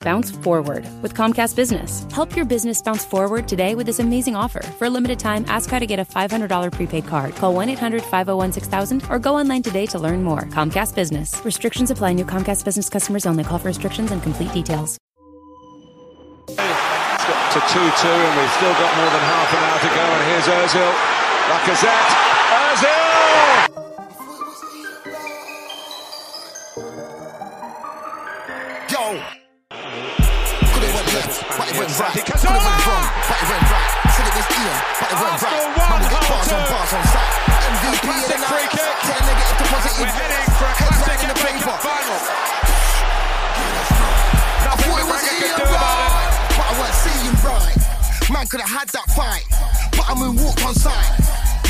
Bounce forward with Comcast Business. Help your business bounce forward today with this amazing offer. For a limited time, ask how to get a $500 prepaid card. Call 1 800 501 6000 or go online today to learn more. Comcast Business. Restrictions apply. New Comcast Business customers only. Call for restrictions and complete details. To 2 2, and we've still got more than half an hour to go. And here's Ozil. Lacazette. Ozil! But it went right. Could have went wrong, but it went right. Said it was Ian, but it went right. Man, we get bars on bars on site. MVP of the night. Turn negative to positive. We're heading for a Heads classic in the paper. I thought it was Ian could do about it. right, but I weren't seeing right. Man could have had that fight, but I'm in walk on side.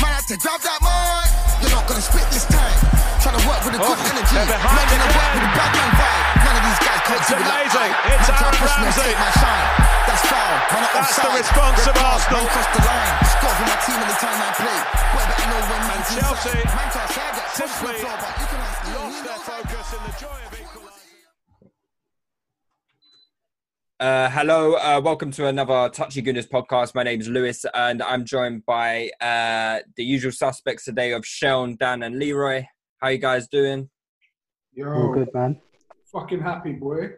Man had to grab that mic. You're not gonna spit this time. Trying to work with a good Oh, energy. Man gonna work with a bad man vibe. None of these guys can't It's do it like amazing. It's Man to Aaron push me Ramsey. take my shine. That's foul. Man, I'm That's the response Red of card, Arsenal. Man crossed the line. Score for my team anytime I play. Boy, better know when man's Chelsea inside. Man can't say I get pushed simply to the floor, but you can ask Ian, Lost their focus in the joy of equalising. Uh, hello, uh, welcome to another Touchy Gooners podcast. My name is Lewis, and I'm joined by uh, the usual suspects today of Seun, Dan, and Leroy. How you guys doing? Yo, All good, man. Fucking happy, boy.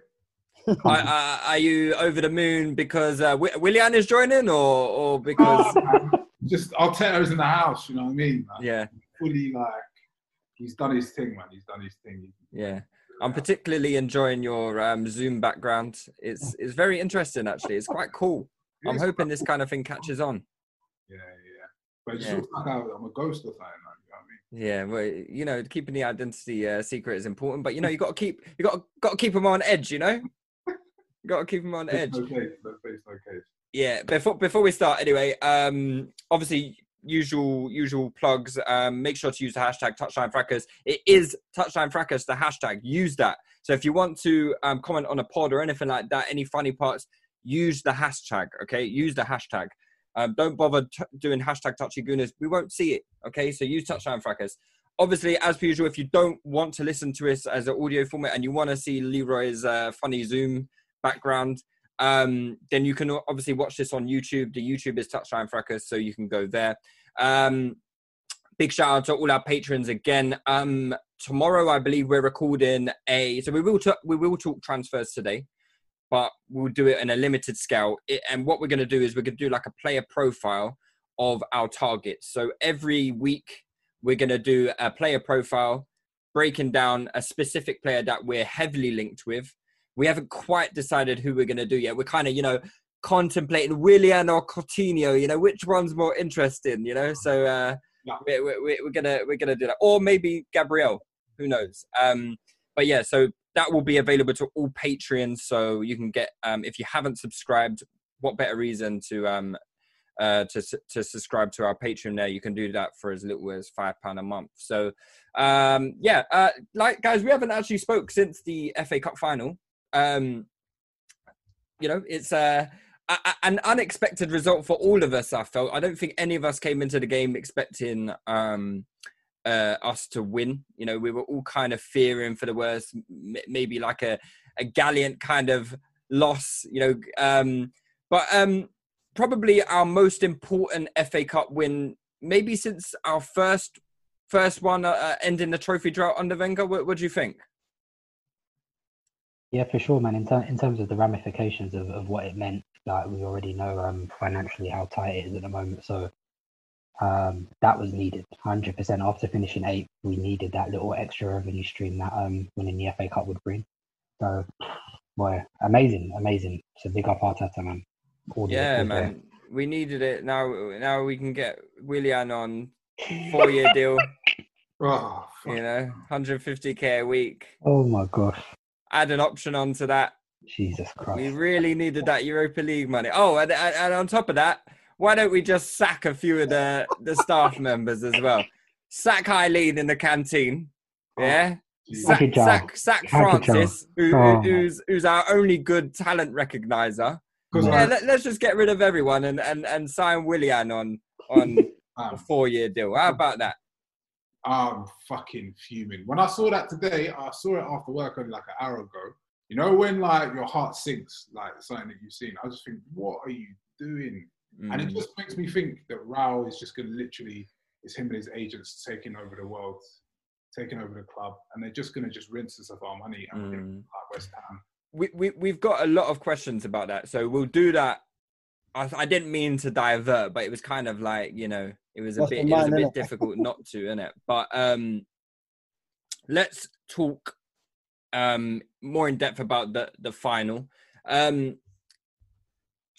are, are, are you over the moon because uh, Wi- Willian is joining, or or because Oh. Just Arteta's in the house, you know what I mean? Man? yeah, Fully like he's done his thing, man. He's done his thing. yeah? I'm particularly enjoying your um, Zoom background. It's it's very interesting, actually. It's quite cool. I'm hoping this cool. kind of thing catches on. Yeah, yeah. But it Yeah. like I'm a ghost or something, Yeah, well, you know, keeping the identity uh, secret is important, but you know, you got to keep you got got to keep them on edge. You know, got to keep them on edge. Okay. No face, no case. Yeah. Before before we start, anyway, um, obviously usual usual plugs. Um, make sure to use the hashtag Touchline Fracas. It is Touchline Fracas. The hashtag. Use that. So if you want to um, comment on a pod or anything like that, any funny parts, use the hashtag. Okay, use the hashtag. Um, don't bother t- doing hashtag touchy gooners. We won't see it. Okay, so use touchline fracas. Obviously, as per usual, if you don't want to listen to us as an audio format and you want to see Leroy's uh, funny Zoom background, um, then you can obviously watch this on YouTube. The YouTube is touchline fracas, so you can go there. Um, big shout out to all our patrons again. Um, tomorrow, I believe we're recording a. So we will talk, we will talk transfers today but we'll do it in a limited scale. It, and what we're going to do is we're going to do like a player profile of our targets. So every week we're going to do a player profile breaking down a specific player that we're heavily linked with. We haven't quite decided who we're going to do yet. We're kind of, you know, contemplating Willian or Coutinho, you know, which one's more interesting, you know? So uh, Yeah. we're, we're, we're going to, we're to do that. Or maybe Gabriel, who knows? Um, but yeah, so that will be available to all Patreons. So you can get, um, if you haven't subscribed, what better reason to um, uh, to to subscribe to our Patreon? There, you can do that for as little as five pound a month. So um, yeah, uh, like guys, we haven't actually spoke since the FA Cup final. Um, you know, it's uh, a, a- an unexpected result for all of us. I felt. I don't think any of us came into the game expecting um, uh, us to win. You know, we were all kind of fearing for the worst, m- maybe like a, a gallant kind of loss. You know, um, but um, probably our most important FA Cup win, maybe since our first first one uh, uh, ending the trophy drought under Wenger. What, what do you think? Yeah, for sure, man. In, ter- in terms of the ramifications of, of what it meant, like we already know um, financially how tight it is at the moment. So um, that was needed, hundred percent. After finishing eighth, we needed that little extra revenue stream that um, winning the FA Cup would bring. So boy, amazing, amazing. So big up Arteta, man. All Yeah, all the- man. We needed it. Now, now we can get Willian on four-year deal. Oh, fuck. You know, 150k a week. Oh my gosh, Add an option onto that. Jesus christ We really needed that Europa League money. Oh, and, and, and on top of that, why don't we just sack a few of the, the staff members as well? Sack Eileen in the canteen. Oh, yeah. Jeez. Sack, Thank you, Joe. sack, sack Francis, who, Oh. who's who's our only good talent recognizer. Yeah, I- let, us just get rid of everyone and, and, and sign Willian on on ah. a I'm, four year deal. How about that? I'm fucking fuming. When I saw that today, I saw it after work only like an hour ago. You know when like your heart sinks, like something that you've seen. I just think, what are you doing? And it Mm. just makes me think that Rao is just going to literally, it's him and his agents taking over the world, taking over the club, and they're just going to just rinse us of our money and we're gonna be Mm. like West Ham. we, we we've got a lot of questions about that, so we'll do that. I, I didn't mean to divert, but it was kind of like you know, it was a What's bit the it was a bit difficult not to, isn't it? But um, let's talk um more in depth about the the final. Um, ju-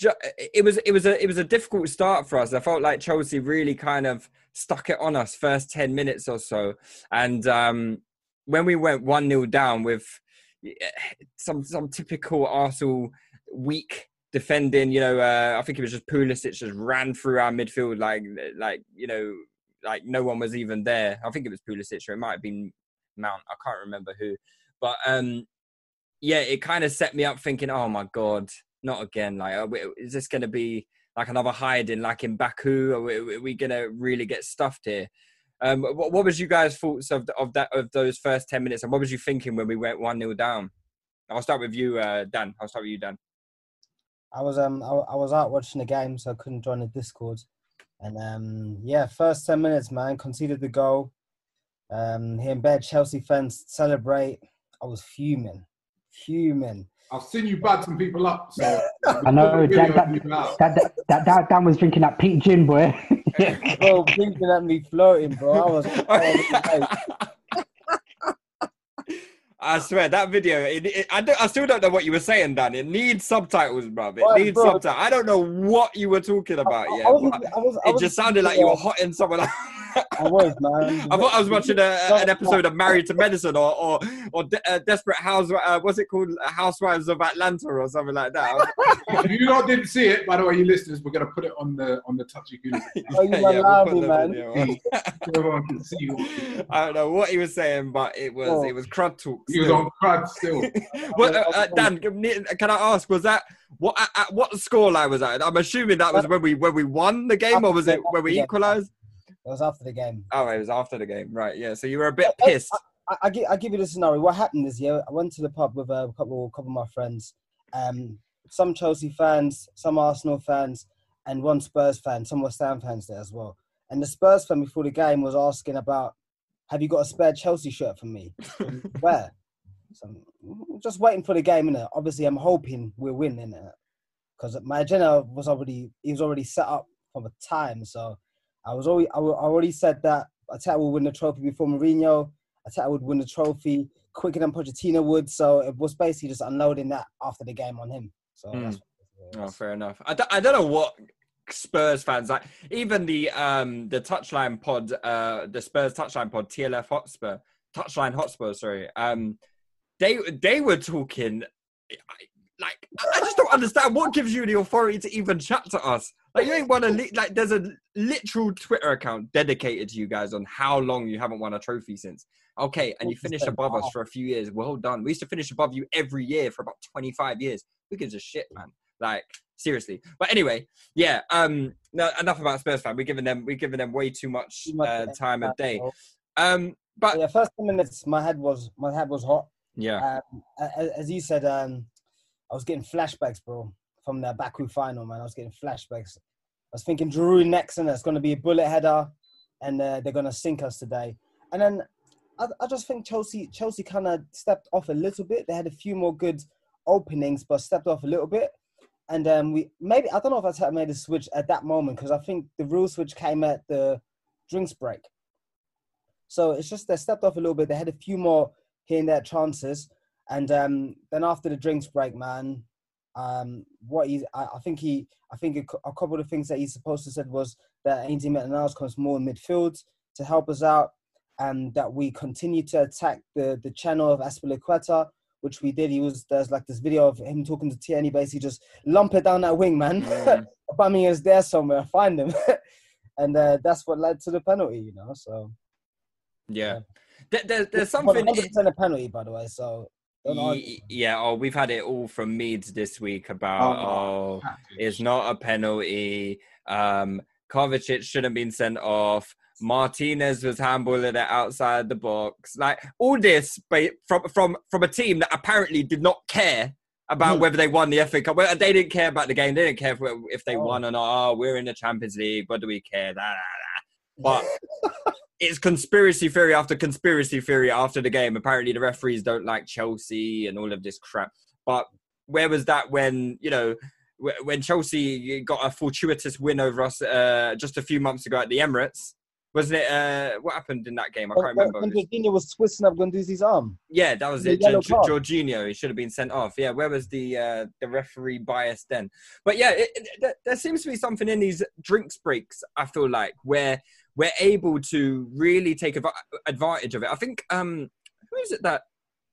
it was it was a it was a difficult start for us. I felt like Chelsea really kind of stuck it on us first ten minutes or so, and um, when we went one 0 down with eh, some some typical Arsenal weak defending. You know, uh, I think it was just Pulisic just ran through our midfield like like you know like no one was even there. I think it was Pulisic or it might have been Mount. I can't remember who, but um, yeah, it kind of set me up thinking, oh my god, not again. Like, are we, is this going to be like another hiding like in Baku? Are we, are we going to really get stuffed here? Um, what, what was you guys' thoughts of of that of those first ten minutes, and what was you thinking when we went one 0 down? I'll start with you, uh, Dan. I'll start with you, Dan. I was um I, I was out watching the game, so I couldn't join the Discord. And um yeah, first ten minutes, man, conceded the goal. Um, hearing bad Chelsea fans celebrate, I was fuming, fuming. I've seen you bad some people up. So I know Video that of you that, out. that, that, that, that Dan was drinking that pink gin, boy. Bro, thinking at me floating, bro. I was. I swear that video. It, it, I, don't, I still don't know what you were saying, Dan. It needs subtitles, bruv. It Right, needs bro. subtitles. I don't know what you were talking about. I, Yeah, I was, I was, I it was just sounded like you were hotting someone. up. I was, man. I thought I was watching a, an episode of Married to Medicine or or, or De- uh, Desperate House. Uh, what's it called? Housewives of Atlanta or something like that. if you lot didn't see it, by the way, you listeners, we're gonna put it on the on the touchy gooners. Oh, you Yeah, yeah, we'll allow put me, the man. video on. so everyone can see I don't know what he was saying, but it was Oh. it was crud talk. he was on crud still. what, uh, uh, Dan, can can I ask? Was that what at, at what score line was that? I'm assuming that was when we when we won the game, or was it when we equalised? It was after the game. Oh, it was after the game, right? Yeah. So you were a bit I- pissed. I, I, give, I give you the scenario. What happened is, yeah, I went to the pub with a couple, couple of my friends. Um, some Chelsea fans, some Arsenal fans, and one Spurs fan. Some West Ham fans there as well. And the Spurs fan before the game was asking about, "Have you got a spare Chelsea shirt for me? Where?" So I'm just waiting for the game, innit? Obviously, I'm hoping we're winning it because my agenda was already he was already set up from a time. So I was already I already said that Arteta will win the trophy before Mourinho. Arteta would win the trophy quicker than Pochettino would. So it was basically just unloading that after the game on him. So Mm. that's what it Oh, fair enough. I don't, I don't know what Spurs fans like. Even the um the touchline pod, uh, the Spurs touchline pod, TLF Hotspur, touchline Hotspur. Sorry. Um, they they were talking. Like I just don't understand what gives you the authority to even chat to us. Like you ain't won a li- like. There's a literal Twitter account dedicated to you guys on how long you haven't won a trophy since. Okay, and you finished above us for a few years. Well done. We used to finish above you every year for about 25 years. Who gives a shit, man? Like seriously. But anyway, yeah. Um, no, enough about Spurs fan. We're giving them we're giving them way too much, uh, time of day. Um, but yeah, first ten minutes, my head was my head was hot. yeah, Um, as you said, um, I was getting flashbacks, bro, from the Baku final, man. I was getting flashbacks. I was thinking Drew next, and it's going to be a bullet header, and uh, they're going to sink us today. And then I, I just think Chelsea Chelsea kind of stepped off a little bit. They had a few more good openings, but stepped off a little bit. And um, we maybe I don't know if I made a switch at that moment because I think the real switch came at the drinks break. So it's just they stepped off a little bit. They had a few more here and there chances. And um, then after the drinks break, man, um, what he, I, I think he, I think a, a couple of things that he's supposed to said was that Ainsley Maitland-Niles comes more in midfield to help us out, and that we continue to attack the the channel of Azpilicueta, which we did. He was there's like this video of him talking to Tierney, basically just lump it down that wing, man. Mm. Is there somewhere, find him, and uh, that's what led to the penalty, you know. So Yeah. There, there, there's Well, something. 100% a penalty, by the way. So Ye- Yeah, oh, we've had it all from Meads this week about oh, it's not a penalty. Um, Kovacic shouldn't have been sent off. Martinez was handballing it outside the box. Like all this, but from from from a team that apparently did not care about Mm. whether they won the FA Cup. Well, They didn't care about the game. They didn't care if, if they Oh. won or not. Oh, we're in the Champions League. What do we care? Da. But it's conspiracy theory after conspiracy theory after the game. Apparently, the referees don't like Chelsea and all of this crap. But where was that when you know when Chelsea got a fortuitous win over us uh, just a few months ago at the Emirates? Wasn't it? Uh, what happened in that game? I can't remember. when Jorginho was twisting up Guendouzi's arm. Yeah, that was The it. card. Jorginho, he should have been sent off. Yeah, where was the uh, the referee bias then? But yeah, it, it, there- there seems to be something in these drinks breaks. I feel like where we're able to really take adva- advantage of it. I think um, who is it that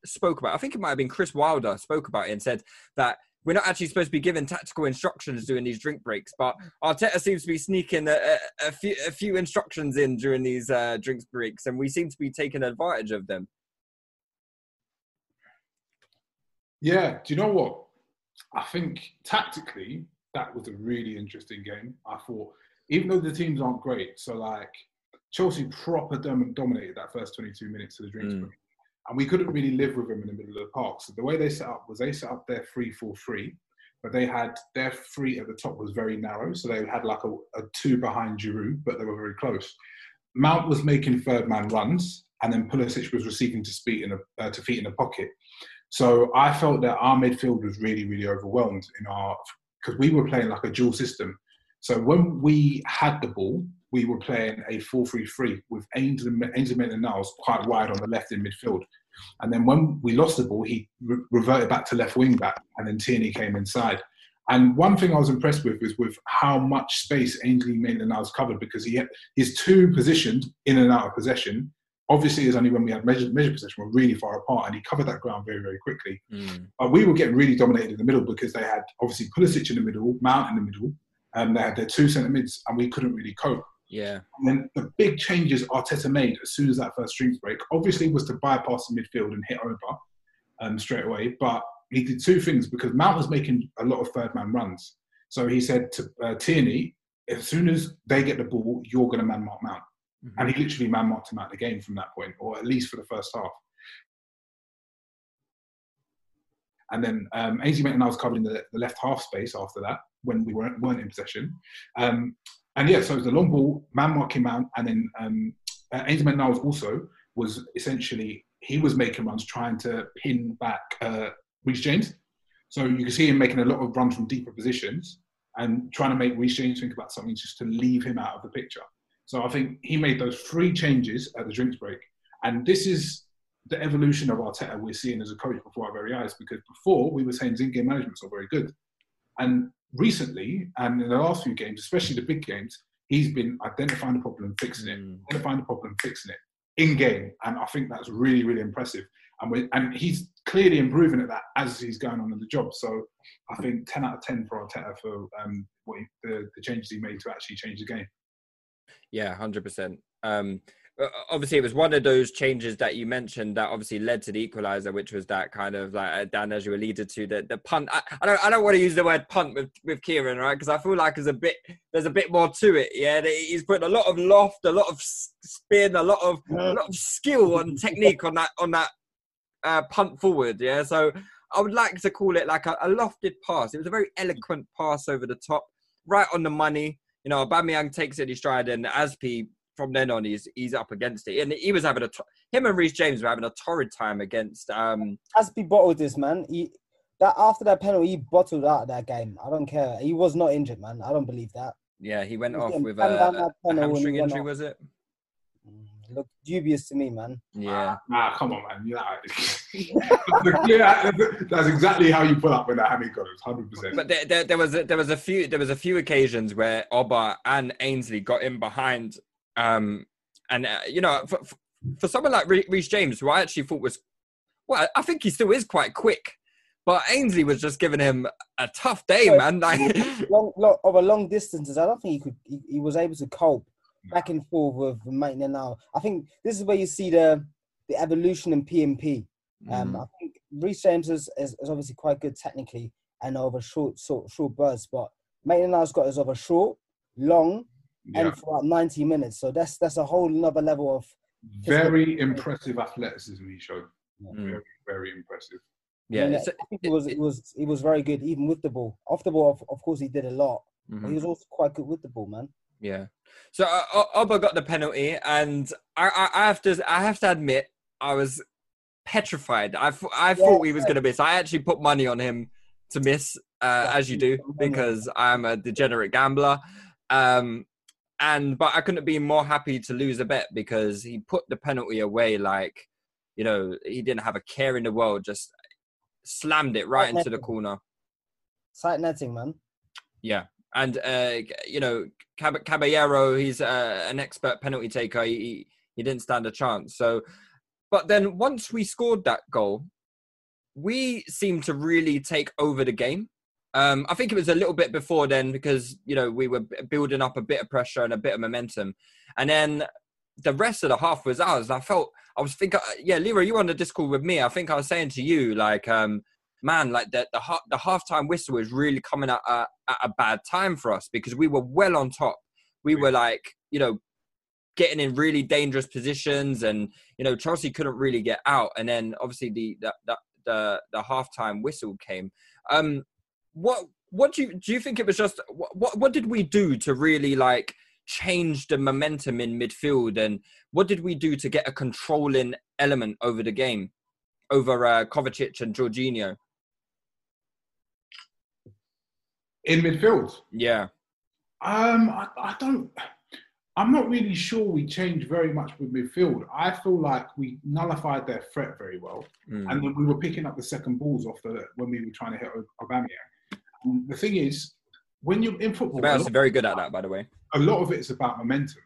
spoke about? I think it might have been Chris Wilder spoke about it and said that we're not actually supposed to be given tactical instructions during these drink breaks, but Arteta seems to be sneaking a, a, a few a few instructions in during these uh, drinks breaks, and we seem to be taking advantage of them. Yeah, do you know what? I think tactically that was a really interesting game. I thought, even though the teams aren't great, so like Chelsea proper dominated that first 22 minutes of the drinks Mm. and we couldn't really live with them in the middle of the park. So the way they set up was they set up their three four three, but they had their three at the top was very narrow, so they had like a, a two behind Giroud, but they were very close. Mount was making third man runs, and then Pulisic was receiving to feet in a uh, to feet in the pocket. So I felt that our midfield was really, really overwhelmed in our because we were playing like a dual system. So when we had the ball, we were playing a 4-3-3 with Ainsley, Ainsley Maitland-Niles quite wide on the left in midfield. And then when we lost the ball, he re- reverted back to left wing back, and then Tierney came inside. And one thing I was impressed with was with how much space Ainsley Maitland-Niles covered because he had his two positioned in and out of possession. Obviously, is only when we had measured, measured possession were really far apart, and he covered that ground very, very quickly. Hmm. But we were getting really dominated in the middle because they had obviously Pulisic in the middle, Mount in the middle, and they had their two centre mids, and we couldn't really cope. Yeah. And then the big changes Arteta made as soon as that first drinks break, obviously, was to bypass the midfield and hit over um, straight away. But he did two things because Mount was making a lot of third man runs. So he said to uh, Tierney, as soon as they get the ball, you're going to man mark Mount. And he literally man marked him out the game from that point, or at least for the first half. And then um, Ainsley Maitland was covering the, the left half space after that when we weren't, weren't in possession. Um, and yeah, so it was the long ball, man marking Mount, and then um, uh, Ainsley Maitland also was essentially he was making runs trying to pin back uh, Reece James. So you can see him making a lot of runs from deeper positions and trying to make Reece James think about something just to leave him out of the picture. So I think he made those three changes at the drinks break, and this is the evolution of Arteta we're seeing as a coach before our very eyes. Because before we were saying in game management's not very good, and recently and in the last few games, especially the big games, he's been identifying the problem, fixing it, identifying the problem, fixing it in game, and I think that's really really impressive. And we, and he's clearly improving at that as he's going on in the job. So I think ten out of ten for Arteta for um, what he, the, the changes he made to actually change the game. Yeah, hundred percent. Um, uh, obviously, it was one of those changes that you mentioned that obviously led to the equaliser, which was that kind of like uh, Dan, as you alluded to, the the punt. I, I don't I don't want to use the word punt with with Kieran, right? Because I feel like there's a bit there's a bit more to it. Yeah, he's putting a lot of loft, a lot of spin, a lot of a lot of skill and technique on that on that uh, punt forward. Yeah, so I would like to call it like a, a lofted pass. It was a very eloquent pass over the top, right on the money. You know, Aubameyang takes it in stride, and Aspi from then on he's he's up against it, and he was having a to- him and Reece James were having a torrid time against. um Aspi bottled this, man. He that after that penalty, he bottled out that game. I don't care. He was not injured, man. I don't believe that. Yeah, he went He off with a, a tunnel when he hamstring injury, off. was it? Look dubious to me, man. Yeah. Nah, come on, man. Yeah, that's exactly how you pull up when that hammy goes, hundred percent. But there, there, there was a, there was a few there was a few occasions where Oba and Ainsley got in behind, um, and uh, you know, for, for someone like Reece James, who I actually thought was, well, I think he still is quite quick. But Ainsley was just giving him a tough day, So, man. Like, long, long, over long distances, I don't think he could. He, he was able to cope back and forth with Maitland-Niles. I think this is where you see the the evolution in PMP. Um, Mm. I think Reece James is, is, is obviously quite good technically and over short short short bursts, but Maitland-Niles's got his over short, long, Yeah. and for about ninety minutes. So that's that's a whole another level of Very impressive athleticism he showed. Mm. Very, very impressive. yeah, And it's, I think he was he was he was very good even with the ball. Off the ball, of, of course, he did a lot, but Mhm. he was also quite good with the ball, man. Yeah. So uh, Oba got the penalty, and I, I, I have to I have to admit I was petrified. I, th- I thought he was going to miss. I actually put money on him to miss, uh, as you do, because I'm a degenerate gambler. Um, and but I couldn't have been more happy to lose a bet because he put the penalty away like, you know, he didn't have a care in the world. Just slammed it right into the corner. Sight netting, man. Yeah, and uh, you know Cab- Caballero, he's uh, an expert penalty taker. He he didn't stand a chance. So, but then once we scored that goal, we seemed to really take over the game. Um, I think it was a little bit before then because you know we were building up a bit of pressure and a bit of momentum, and then the rest of the half was ours. I felt I was thinking, yeah, Leroy, you were on the Discord with me. I think I was saying to you like. Um, man, like the the, the halftime whistle was really coming at a, at a bad time for us because we were well on top. We were like, you know, getting in really dangerous positions, and you know, Chelsea couldn't really get out. And then obviously the the the the, the halftime whistle came. Um, what what do you do? You think it was just what what, did we do to really like? change the momentum in midfield and what did we do to get a controlling element over the game over uh, Kovacic and Jorginho In midfield, yeah um, I, I don't. I'm not really sure we changed very much with midfield. I feel like we nullified their threat very well, Mm. and then we were picking up the second balls off the when we were trying to hit Aubameyang. The thing is, when you're in football, a Sebastian's very good at that, by the way. a lot of it's about momentum.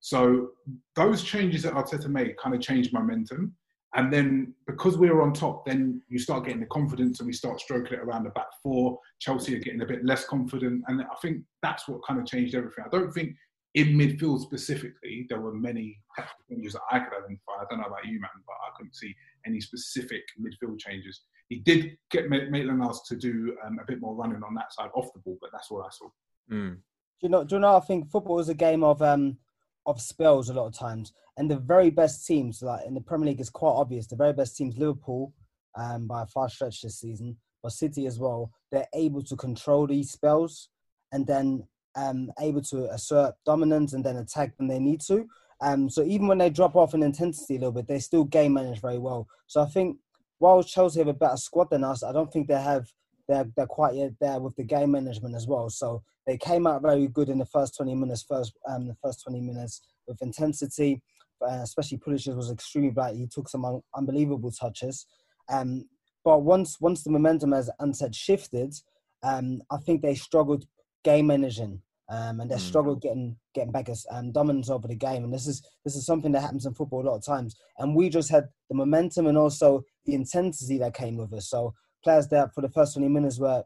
So those changes that Arteta made kind of changed momentum. And then because we were on top, then you start getting the confidence and we start stroking it around the back four. Chelsea are getting a bit less confident. And I think that's what kind of changed everything. I don't think in midfield specifically, there were many tactical changes that I could identify. I don't know about you, man, but I couldn't see any specific midfield changes. He did get Maitland-Niles to do um, a bit more running on that side off the ball, but that's all I saw. Mm. Do you know? Do you know? I think football is a game of um of spells a lot of times, and the very best teams, like in the Premier League, is quite obvious. The very best teams, Liverpool, um, by a far stretch this season, but City as well. They're able to control these spells, and then um able to assert dominance and then attack when they need to. Um, so even when they drop off in intensity a little bit, they still game manage very well. So I think while Chelsea have a better squad than us, I don't think they have they're they're quite yet there with the game management as well. So they came out very good in the first 20 minutes, first um, the first 20 minutes with intensity. Uh, especially Pulisic was extremely bright. He took some un- unbelievable touches. Um, but once once the momentum, as Ansett shifted, um, I think they struggled game managing. Um, and they Mm. struggled getting getting back as um, dominance over the game, and this is this is something that happens in football a lot of times. And we just had the momentum and also the intensity that came with us. So players that for the first 20 minutes were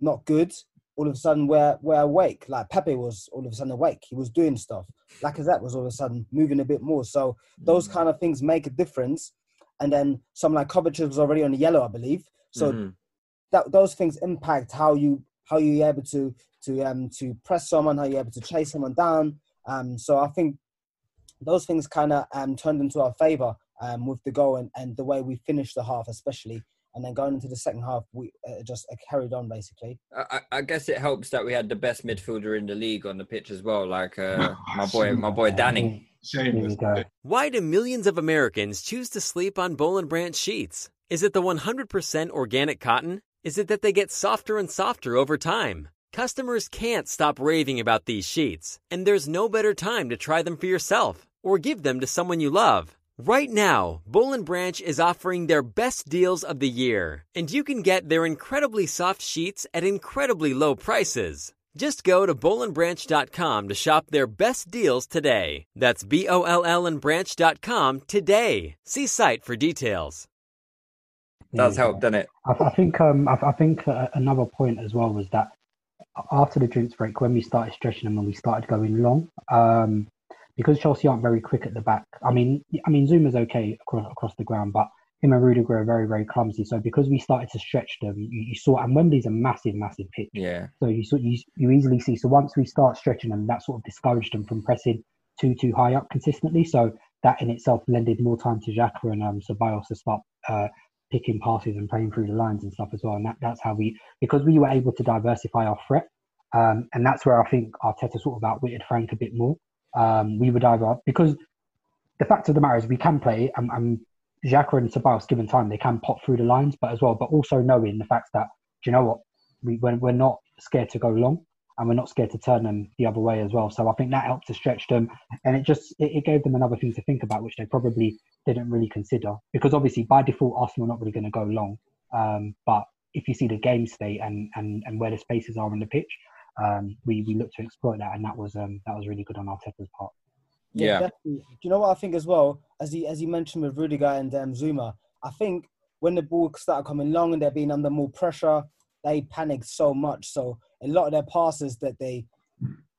not good, all of a sudden we're, we're awake. Like Pepe was all of a sudden awake. He was doing stuff. Lacazette was all of a sudden moving a bit more. So those kind of things make a difference. And then someone like Kovacic was already on the yellow, I believe. So Mhm. that those things impact how you how you're able to to um to press someone, how you're able to chase someone down. Um, so I think those things kind of um turned into our favor um with the goal and, and the way we finished the half, especially. And then going into the second half, we uh, just uh, carried on basically. I, I I guess it helps that we had the best midfielder in the league on the pitch as well, like uh, my boy, my boy Danny. Why do millions of Americans choose to sleep on Boll and Branch sheets? Is it the 100% organic cotton? Is it that they get softer and softer over time? Customers can't stop raving about these sheets, and there's no better time to try them for yourself or give them to someone you love. Right now, Boll and Branch is offering their best deals of the year, and you can get their incredibly soft sheets at incredibly low prices. Just go to bollandbranch.com to shop their best deals today. That's B O L L and branch.com today. See site for details. That's help, doesn't it? I, I think um, I, I think uh, another point as well was that after the drinks break, when we started stretching them and we started going long, um, because Chelsea aren't very quick at the back. I mean, I mean Zouma's okay across, across the ground, but him and Rudiger are very, very clumsy. So because we started to stretch them, you, you saw, and Wembley's a massive, massive pitch. Yeah. So you, saw, you you easily see. So once we start stretching them, that sort of discouraged them from pressing too too high up consistently. So that in itself lended more time to Xhaka and um, Ceballos to start uh, picking passes and playing through the lines and stuff as well. And that, that's how we, because we were able to diversify our threat, um, and that's where I think Arteta sort of outwitted Frank a bit more. Um, we would either, because the fact of the matter is we can play, and, and Xhaka and Ceballos, given time, they can pop through the lines, but as well, but also knowing the fact that, do you know what, we, we're, we're not scared to go long and we're not scared to turn them the other way as well. So I think that helped to stretch them, and it just it, it, gave them another thing to think about, which they probably didn't really consider. Because obviously, by default, Arsenal are not really going to go long. Um, but if you see the game state and, and, and where the spaces are on the pitch, um, we we look to exploit that, and that was um, that was really good on Arteta's part. Yeah. Definitely. Do you know what I think as well? As he as he mentioned with Rudiger and um, Zouma, I think when the ball started coming long and they're being under more pressure, they panicked so much. So a lot of their passes that they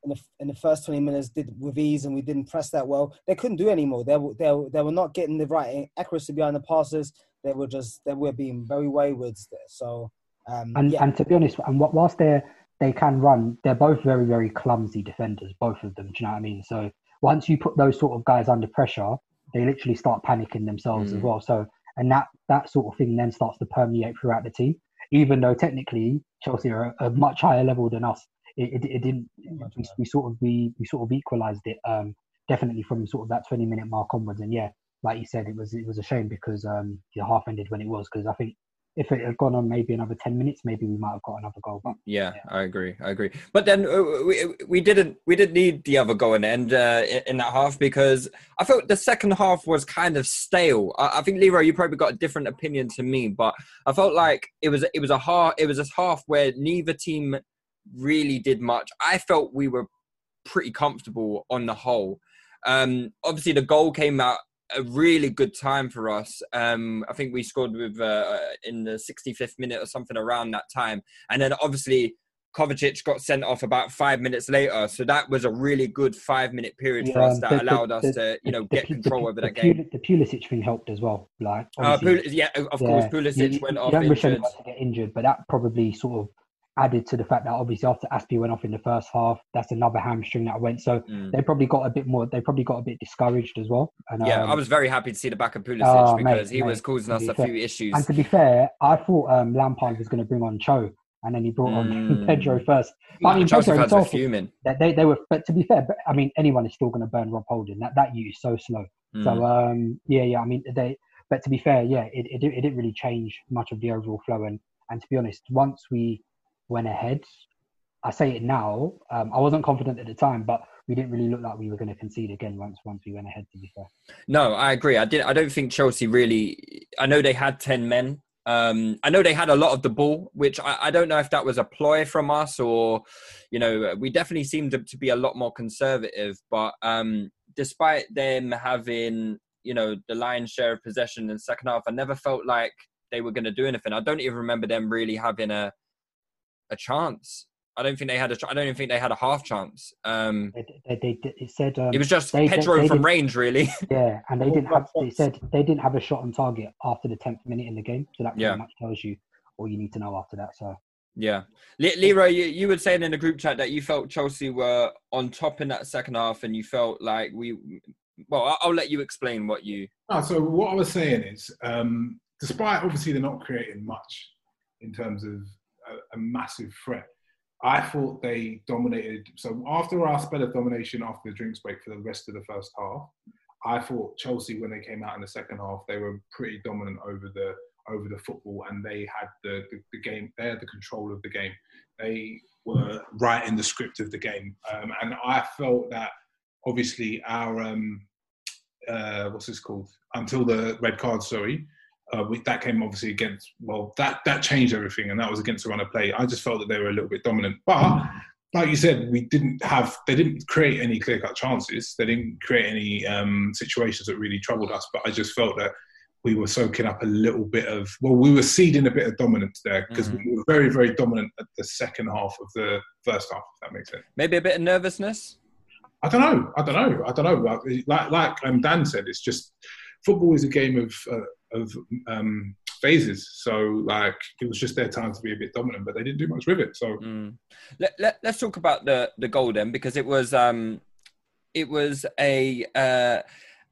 in the, in the first 20 minutes did with ease and we didn't press that well, they couldn't do anymore. They, were, they, they were not getting the right accuracy behind the passes. They were just, they were being very wayward. So, um, and, yeah. and to be honest, and whilst they're, they can run, they're both very, very clumsy defenders, both of them. Do you know what I mean? So once you put those sort of guys under pressure, they literally start panicking themselves Mm. as well. So, and that, that sort of thing then starts to permeate throughout the team, even though technically Chelsea are a, a much higher level than us. It, it, it didn't, we, we sort of, we, we sort of equalized it, um, definitely from sort of that 20 minute mark onwards. And yeah, like you said, it was, it was a shame because, um, the half ended when it was, because I think if it had gone on maybe another 10 minutes, maybe we might have got another goal. But Yeah, I agree. I agree. But then uh, we, we didn't we didn't need the other goal in the end uh, in- in that half because I felt the second half was kind of stale. I, I think Leroy, you probably got a different opinion to me, but I felt like it was it was a half it was a half where neither team really did much. I felt we were pretty comfortable on the whole. Um, obviously, the goal came out a really good time for us. Um, I think we scored with uh, in the 65th minute or something around that time, and then obviously Kovacic got sent off about five minutes later. So that was a really good five minute period for us that the- the- allowed us the- to you know the- get the- control the- over the that game. The Pulisic thing helped as well. Like, Uh, Pul- yeah, of course, Pulisic you, went you off don't injured. to get injured, but that probably sort of added to the fact that obviously after Aspie went off in the first half, that's another hamstring that went. So Mm. they probably got a bit more. They probably got a bit discouraged as well. And, Yeah, um, I was very happy to see the back of Pulisic Oh, mate, because he was causing us a fair- few issues. And to be fair, I thought um, Lampard was going to bring on Cho, and then he brought on Mm. Pedro first. But I mean, Chelsea Pedro fans were fuming. that they, they were. But to be fair, but, I mean, anyone is still going to burn Rob Holding. That that you is so slow. Mm. So um, yeah, yeah. I mean, they. But to be fair, yeah, it, it it didn't really change much of the overall flow. And and to be honest, once we went ahead, I say it now. Um, I wasn't confident at the time, but we didn't really look like we were going to concede again once once we went ahead. To be fair. No, I agree. I did. I don't think Chelsea really. I know they had ten men. Um, I know they had a lot of the ball, which I, I don't know if that was a ploy from us or, you know, we definitely seemed to, to be a lot more conservative. But um, despite them having, you know, the lion's share of possession in second half, I never felt like they were going to do anything. I don't even remember them really having a a chance. I don't think they had a. ch- I don't even think they had a half chance. Um, They, they, they, they- it said um, it was just they- they- Pedro they from range, really. Yeah, and they didn't have. They said they didn't have a shot on target after the tenth minute in the game, so that pretty Yeah. much tells you all you need to know after that. So Yeah, Le- Leroy, you, you were saying in the group chat that you felt Chelsea were on top in that second half, and you felt like we. Well, I'll, I'll let you explain what you. No, so what I was saying is, um, despite obviously they're not creating much in terms of a, a massive threat, I thought they dominated. So after our spell of domination after the drinks break for the rest of the first half, I thought Chelsea when they came out in the second half they were pretty dominant over the over the football and they had the, the, the game. They had the control of the game. They were writing the script of the game, um, and I felt that obviously our um, uh, what's this called? Until the red card, sorry. Uh, we, that came obviously against, well, that, that changed everything, and that was against the run of play. I just felt that they were a little bit dominant. But, like you said, we didn't have, they didn't create any clear cut chances. They didn't create any um, situations that really troubled us. But I just felt that we were soaking up a little bit of, well, we were seeding a bit of dominance there because Mhm. we were very, very dominant at the second half of the first half, if that makes sense. Maybe a bit of nervousness. I don't know. I don't know. I don't know. Like like, like um, Dan said, it's just football is a game of uh, of um, phases. So like it was just their time to be a bit dominant, but they didn't do much with it. So Mm. Let, let, let's talk about the the goal then, because it was um, it was a uh,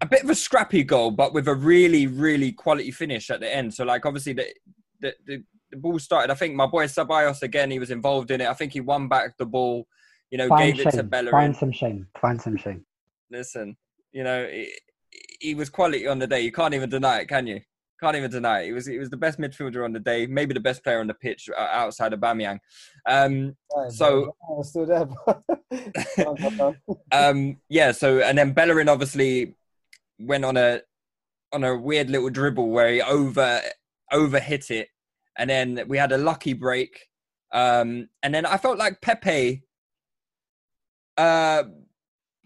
a bit of a scrappy goal, but with a really really quality finish at the end. So like obviously the the, the, the ball started. I think my boy Ceballos again, he was involved in it. I think he won back the ball. You know, Find gave it to shame. Bellerin. Find some shame. Find some shame. Listen, you know, he, he was quality on the day. You can't even deny it, can you? Can't even deny it. He was he was the best midfielder on the day, maybe the best player on the pitch uh, outside of Aubameyang. Um, so I still there. bro. Go on, go on. um, yeah, so and then Bellerin obviously went on a on a weird little dribble where he over over hit it, and then we had a lucky break. Um, and then I felt like Pepe uh,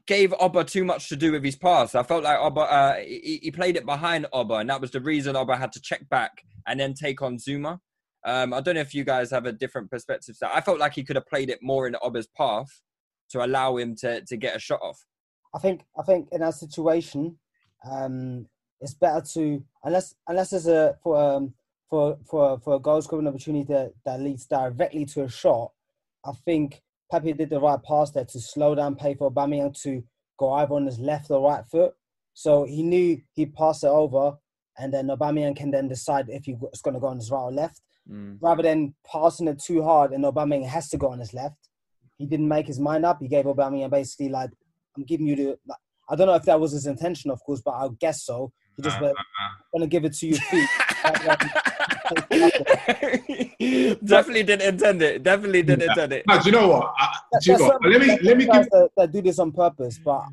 gave Oba too much to do with his pass. I felt like Oba uh, he, he played it behind Oba, and that was the reason Oba had to check back and then take on Zouma. Um, I don't know if you guys have a different perspective. So I felt like he could have played it more in Oba's path to allow him to to get a shot off. I think I think in that situation, um, it's better to unless unless there's a for um for for for a goal scoring opportunity that, that leads directly to a shot. I think Pepe did the right pass there to slow down, pay for Aubameyang to go either on his left or right foot. So he knew he'd pass it over, and then Aubameyang can then decide if he's going to go on his right or left Mm. rather than passing it too hard and Aubameyang has to go on his left. He didn't make his mind up. He gave Aubameyang basically like, I'm giving you the. Like, I don't know if that was his intention, of course, but I guess so. He just went, I'm gonna give it to you feet. Definitely didn't intend it. Definitely didn't intend it. no, do you know what? I, do you know what? Let me let me give guys that, that do this on purpose, but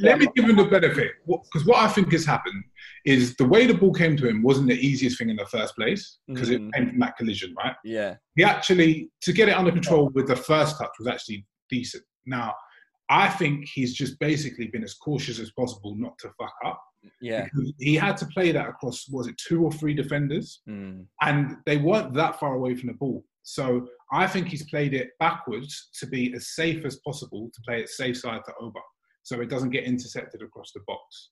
let me give him the benefit because what I think has happened is the way the ball came to him wasn't the easiest thing in the first place because Mhm. it came from that collision, right? Yeah. He actually to get it under control with the first touch was actually decent. Now, I think he's just basically been as cautious as possible not to fuck up. Yeah. Because He had to play that across was it two or three defenders, Mm. and they weren't that far away from the ball. So I think he's played it backwards to be as safe as possible to play it safe side to Oba, so it doesn't get intercepted across the box.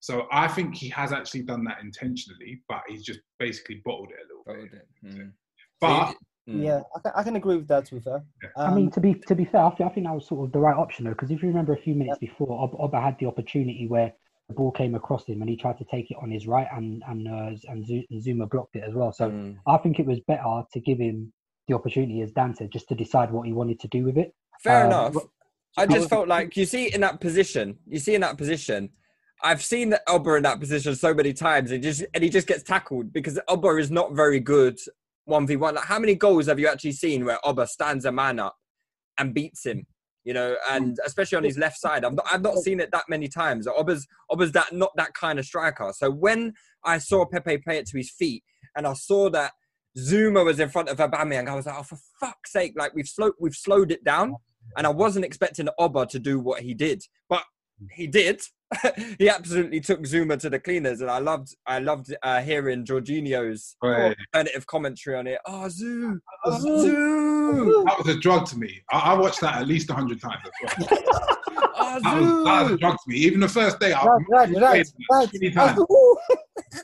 So I think he has actually done that intentionally, but he's just basically bottled it a little Bottled bit. Mm. But Mm. yeah, I can, I can agree with that. To be fair, I mean, Um, to be to be fair, I think, I think that was sort of the right option though, because if you remember a few minutes before, Ob- Oba had the opportunity where the ball came across him and he tried to take it on his right, and and uh, and Zu- Zouma blocked it as well. So Mm. I think it was better to give him the opportunity, as Dan said, just to decide what he wanted to do with it. Fair Um, enough. but- I just felt like you see in that position. You see in that position. I've seen Oba in that position so many times, and just and he just gets tackled because Oba is not very good one v one. Like how many goals have you actually seen where Oba stands a man up and beats him? You know, and mm. especially on his left side, I've not I've not seen it that many times. Oba's Oba's that not that kind of striker. So when I saw Pepe play it to his feet, and I saw that Zouma was in front of Aubameyang, I was like, oh for fuck's sake! Like we've slowed we've slowed it down and I wasn't expecting Oba to do what he did, but he did. he absolutely took Zouma to the cleaners, and I loved I loved uh, hearing Jorginho's Right. alternative commentary on it. Oh, Zoo, that Zoo, was a drug to me. I, I watched that at least hundred times. As well. oh, That was, that was a drug to me. Even the first day, I right, right, right, right. Twenty times.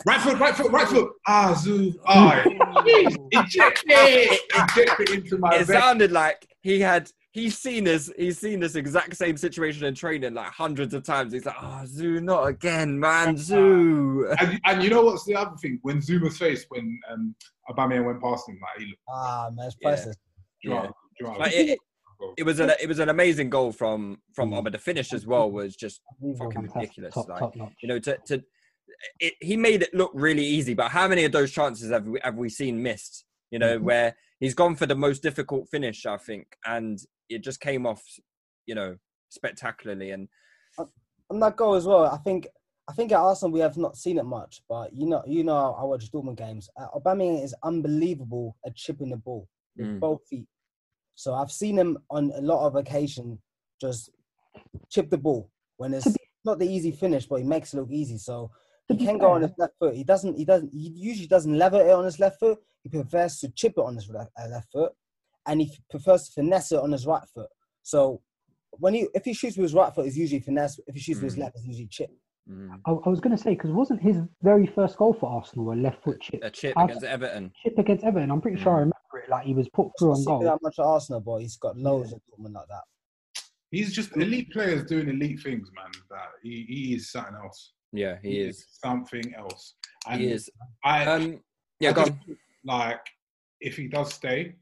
Right foot, right foot, right foot. Ah, zoo. Ah, jeez. inject it. Inject it into my It veins. sounded like he had. He's seen this. He's seen this exact same situation in training like hundreds of times. He's like, "Oh, Zoo, not again, man, Zoo." And, and you know what's the other thing? When Zouma's face, when um, Aubameyang went past him, like he looked Ah, man, it's priceless. dry, dry. But it, it was an it was an amazing goal from from Mm. The finish as well was just fucking ridiculous. top, like top you know, to to it, he made it look really easy. But how many of those chances have we have we seen missed? You know, Mm-hmm. where he's gone for the most difficult finish, I think, and it just came off, you know, spectacularly. And on that goal as well, I think I think at Arsenal we have not seen it much, but you know, you know, I watch Dortmund games. Uh, Aubameyang is unbelievable at chipping the ball with Mm. both feet. So I've seen him on a lot of occasion just chip the ball when it's be- not the easy finish, but he makes it look easy. So he can go on fair- his left foot. He doesn't. He doesn't. He usually doesn't lever it on his left foot. He prefers to chip it on his left, uh, left foot, and he prefers to finesse it on his right foot. So when he if he shoots with his right foot, it's usually finesse. If he shoots with his Mm. left, it's usually chip. Mm. I, I was going to say because wasn't his very first goal for Arsenal a left foot chip? A chip I've- against Everton. chip against Everton. I'm pretty sure I Mm. remember it. Like he was put through on goal. that much at Arsenal, boy. He's got loads of Dortmund like that. He's just elite players doing elite things, man. That he, he is something else. Yeah, he is. something else. And He is. I, Um, yeah, I go just, on. like if he does stay,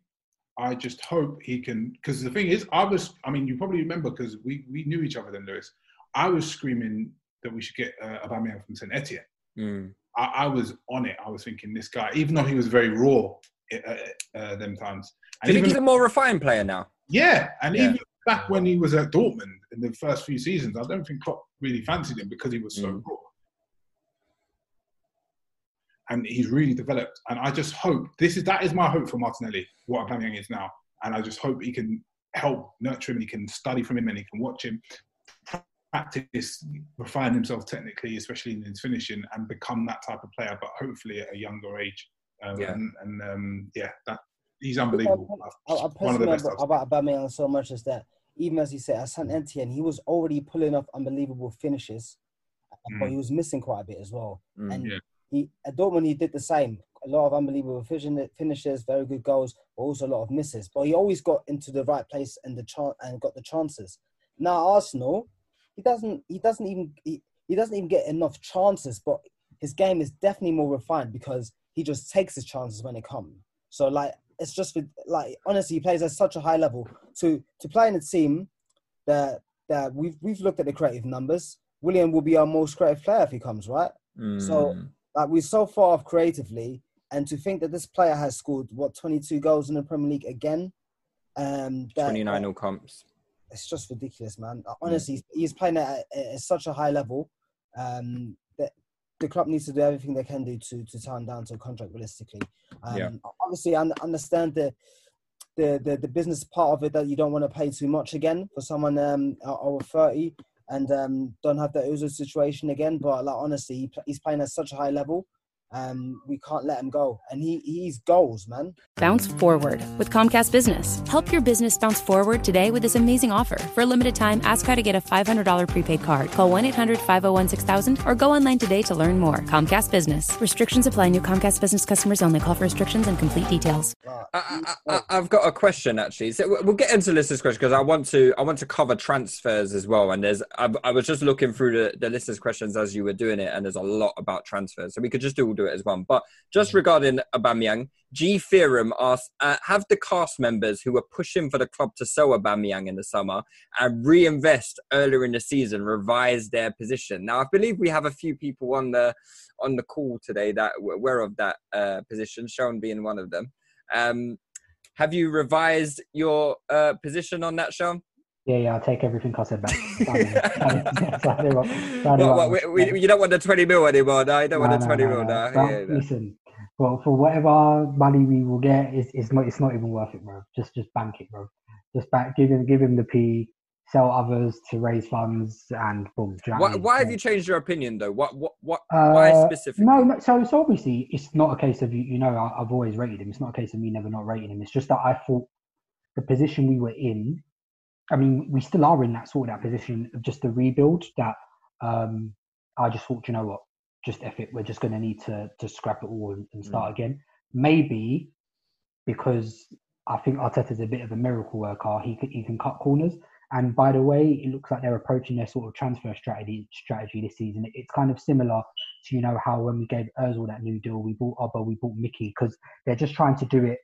I just hope he can. Because the thing is, I was. I mean, you probably remember because we we knew each other then, Lewis. I was screaming that we should get uh, Aubameyang from Saint Etienne. Mm. I, I was on it. I was thinking this guy, even though he was very raw uh, uh, them times. Do you think he's a more refined player now? yeah, and Yeah. even back when he was at Dortmund in the first few seasons, I don't think Klopp really fancied him because he was so Mm. raw. And he's really developed, and I just hope this is that is my hope for Martinelli. What Aubameyang is now, and I just hope he can help nurture him. He can study from him, and he can watch him practice, refine himself technically, especially in his finishing, and become that type of player. But hopefully at a younger age. Um, Yeah. And, and um, yeah, that he's unbelievable. I, I One of the personally best. about, I've Aubameyang so much is that even as he said at Saint Etienne, he was already pulling off unbelievable finishes, but Mm. he was missing quite a bit as well. Mm. And Yeah. He at Dortmund he did the same. A lot of unbelievable fin- finishes, very good goals, but also a lot of misses. But he always got into the right place and the chan- and got the chances. Now Arsenal, he doesn't he doesn't even he, he doesn't even get enough chances, but his game is definitely more refined because he just takes his chances when they come. So like it's just with like honestly he plays at such a high level to to play in a team that that we've we've looked at the creative numbers. Willian will be our most creative player if he comes, right? So Mm. Like we're so far off creatively, and to think that this player has scored what 22 goals in the Premier League again, um, that, 29 all comps. it's just ridiculous, man. Honestly, he's, he's playing at, at, at such a high level um, that the club needs to do everything they can do to to turn down to a contract realistically. Um, Yeah. Obviously, I understand the, the the the business part of it that you don't want to pay too much again for someone um, over 30 and um, don't have that Ozil situation again. But like honestly, he, he's playing at such a high level. Um, we can't let him go, and he he's goals, man. Bounce forward with Comcast Business. Help your business bounce forward today with this amazing offer. For a limited time, ask how to get a $500 prepaid card. Call 1 800 501 6000 or go online today to learn more. Comcast Business. Restrictions apply. New Comcast Business customers only. Call for restrictions and complete details. Uh, I, he's I, goals. I, I've got a question actually. So we'll get into listeners' question because I want to I want to cover transfers as well. And there's I, I was just looking through the, the listeners' questions as you were doing it, and there's a lot about transfers. So we could just all do it as one. But just regarding Aubameyang, G Theorem asks, uh, have the cast members who were pushing for the club to sell Aubameyang in the summer and reinvest earlier in the season revise their position? Now I believe we have a few people on the on the call today that were aware of that uh, position, Sean being one of them. Um, have you revised your uh, position on that, Sean? Yeah, yeah, I'll take everything I said back. You don't want the 20 mil anymore, no? You don't want the no, 20 no, mil, no. no? Yeah. Listen, well, for whatever money we will get, it's, it's not it's not even worth it, bro. Just just bank it, bro. Just back, give him give him the P, sell others to raise funds, and boom. do you know what I Why, why have you changed your opinion, though? What, what, what, why Uh, specifically? No, no, so so obviously it's not a case of you. You know, I, I've always rated him. It's not a case of me never not rating him. It's just that I thought the position we were in. I mean, we still are in that sort of that position of just the rebuild. That um, I just thought, you know what, just F it. We're just going to need to to scrap it all and, and start again. Maybe because I think Arteta's a bit of a miracle worker. He can he can cut corners. And by the way, it looks like they're approaching their sort of transfer strategy strategy this season. It's kind of similar to you know how when we gave Özil that new deal, we bought Oba, we bought Mickey because they're just trying to do it,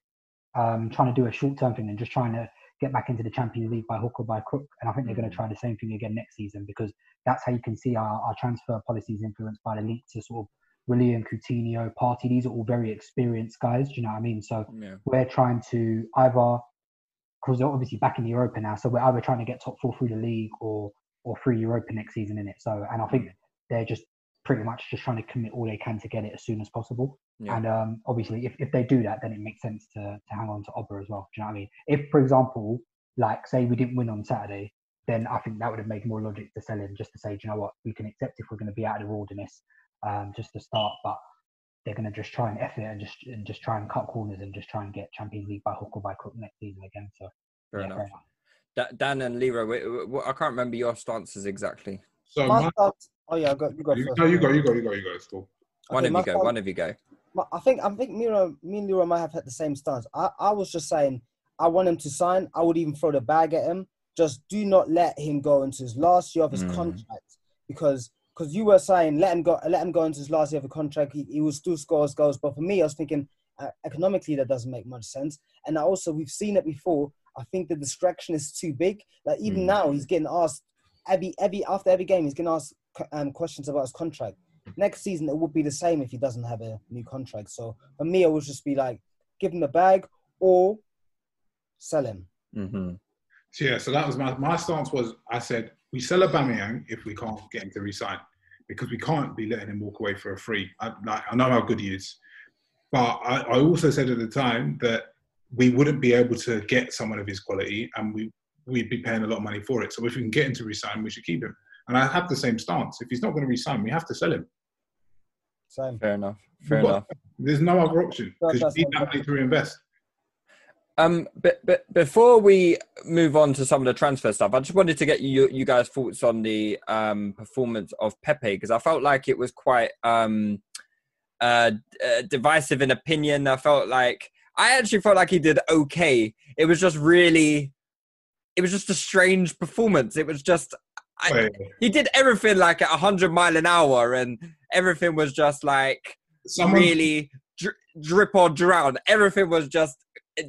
um, trying to do a short term thing and just trying to get back into the Champions League by hook or by crook. And I think they're going to mm. try the same thing again next season because that's how you can see our, our transfer policies influenced by the link to sort of Willian Coutinho, Partey. These are all very experienced guys. Do you know what I mean? So Yeah. we're trying to either because they're obviously back in the Europa now, so we're either trying to get top four through the league or or through Europa next season in it. So and I think mm. they're just pretty much just trying to commit all they can to get it as soon as possible. Yeah. And um, obviously, if, if they do that, then it makes sense to, to hang on to Oba as well. Do you know what I mean? If, for example, like say we didn't win on Saturday, then I think that would have made more logic to sell him just to say, do you know what, we can accept if we're going to be out of the wilderness um, just to start, but they're going to just try and effort and just and just try and cut corners and just try and get Champions League by hook or by crook next season again. So Fair yeah, enough. fair enough. Da- Dan and Leroy, wait, wait, I can't remember your stances exactly. So My my, stance- oh yeah, go, you go you, first. no, you go, you go, you go, you go. It's cool. One Okay, of you go. stance- One of you go. I think I think Miro, me and Leroy might have had the same stance. I, I was just saying I want him to sign. I would even throw the bag at him. Just do not let him go into his last year of his Mm. contract because because you were saying let him go let him go into his last year of a contract. He, he will still score his goals. But for me, I was thinking uh, economically that doesn't make much sense. And also we've seen it before. I think the distraction is too big. Like even Mm. now, he's getting asked every every after every game, he's getting asked um, questions about his contract. Next season, it would be the same if he doesn't have a new contract. So for me, it would just be like give him the bag or sell him. Mm-hmm. So yeah, so that was my my stance was I said we sell Aubameyang if we can't get him to resign because we can't be letting him walk away for a free. I, like, I know how good he is, but I, I also said at the time that we wouldn't be able to get someone of his quality, and we we'd be paying a lot of money for it. So if we can get him to resign, we should keep him. And I have the same stance. If he's not going to resign, we have to sell him. Same. Fair enough. Fair We've enough. There's no other option because that's you need that money to reinvest. Um, but but before we move on to some of the transfer stuff, I just wanted to get you you guys' thoughts on the um performance of Pepe because I felt like it was quite um uh, uh divisive in opinion. I felt like I actually felt like he did okay. It was just really, it was just a strange performance. It was just I, he did everything like at hundred mile an hour, and everything was just like someone, really dri- drip or drown. Everything was just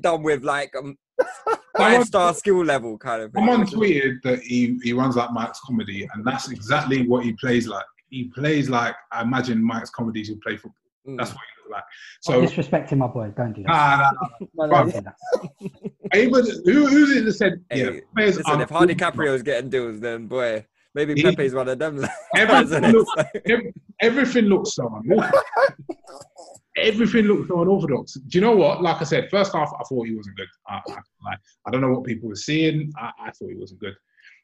done with like um, five star skill level kind of thing. Someone It was just- tweeted that he, he runs like Mike's comedy, and that's exactly what he plays like. He plays like I imagine Mike's comedies who play football. Mm. That's what he looks like. Stop So disrespecting my boy. Don't do that. nah, nah, nah. No, no, Right. Don't do that. Even, who, who's it that said? Hey, yeah, Listen, if Hardy. Caprio is getting deals, then boy, maybe He- Pepe's one of them. Everything, look, ev- everything looks so unorthodox. everything looks so unorthodox. Do you know what? Like I said, first half I thought he wasn't good. I, I, like, I don't know what people were seeing. I, I thought he wasn't good.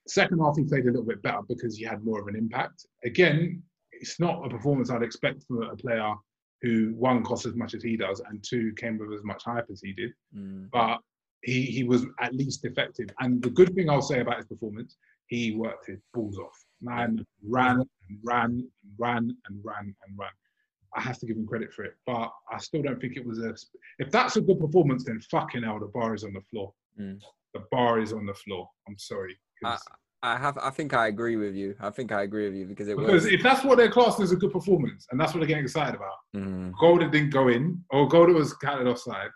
Second half he played a little bit better because he had more of an impact. Again, it's not a performance I'd expect from a player who one costs as much as he does and two came with as much hype as he did. Mm. But he he was at least effective. And the good thing I'll say about his performance, he worked his balls off. Man ran and ran and ran and ran and ran. I have to give him credit for it, but I still don't think it was a. If that's a good performance, then fucking hell, the bar is on the floor. Mm. The bar is on the floor. I'm sorry. I, have. I think I agree with you. I think I agree with you because it because was. if that's what they're classing as a good performance, and that's what they're getting excited about, Mm. that didn't go in, or that was counted offside,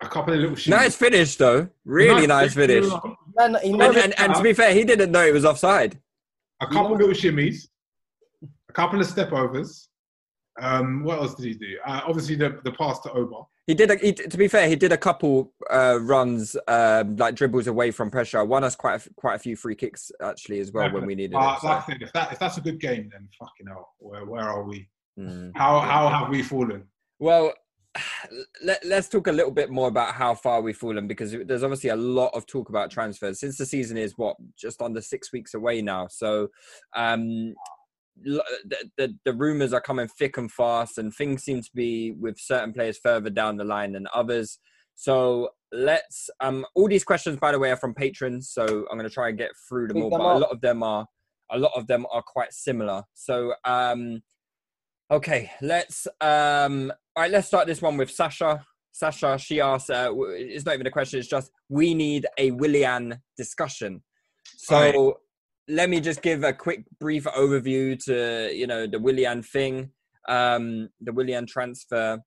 a couple of little shit. Nice finish though. Really nice finish. Man, he And, and, and to be fair, he didn't know it was offside. a couple of little shimmies, a couple of step overs. Um, what else did he do? Uh, obviously, the, the pass to Oba. He did. A, he, to be fair, he did a couple uh, runs, um, like dribbles away from pressure. Won us quite a, f- quite a few free kicks actually as well when we needed Uh, it. so- like I said, if, that, if that's a good game, then fucking hell, where, where are we? Mm. How how have we fallen? Well, let, let's talk a little bit more about how far we've fallen because there's obviously a lot of talk about transfers since the season is what just under six weeks away now. So, um, the, the the rumors are coming thick and fast, and things seem to be with certain players further down the line than others. So let's um all these questions by the way are from patrons so i'm going to try and get through them Pick all them but a lot of them are a lot of them are quite similar so um Okay, let's um all right, let's start this one with Sasha. Sasha, she asks, uh, it's not even a question, it's just we need a Willian discussion. So Right. let me just give a quick brief overview to you know the Willian thing, um, the Willian transfer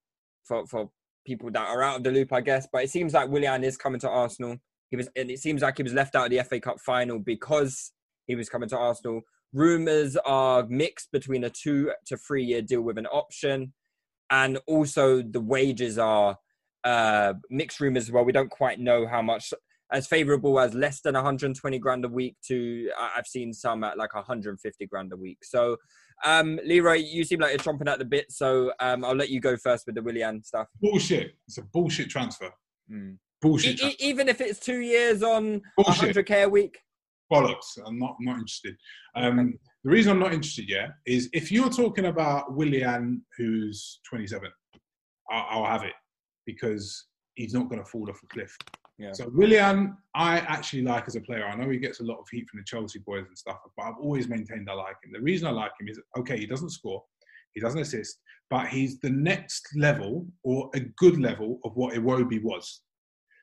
for for people that are out of the loop, I guess. But it seems like Willian is coming to Arsenal. He was, and it seems like he was left out of the FA Cup final because he was coming to Arsenal. Rumors are mixed between a two to three year deal with an option, and also the wages are uh, mixed rumors as well. We don't quite know how much as favorable as less than 120 grand a week to I've seen some at like 150 grand a week. So, um, Leroy, you seem like you're chomping at the bit. So um, I'll let you go first with the Willian stuff. Bullshit. It's a bullshit transfer. Mm. Bullshit. E- transfer. even if it's two years on Bullshit. 100k a week. bollocks. I'm not not interested. Um, the reason I'm not interested yet is if you're talking about Willian, who's 27, I'll, I'll have it because he's not going to fall off a cliff. Yeah. So Willian, I actually like as a player. I know he gets a lot of heat from the Chelsea boys and stuff, but I've always maintained I like him. The reason I like him is okay, he doesn't score, he doesn't assist, but he's the next level or a good level of what Iwobi was.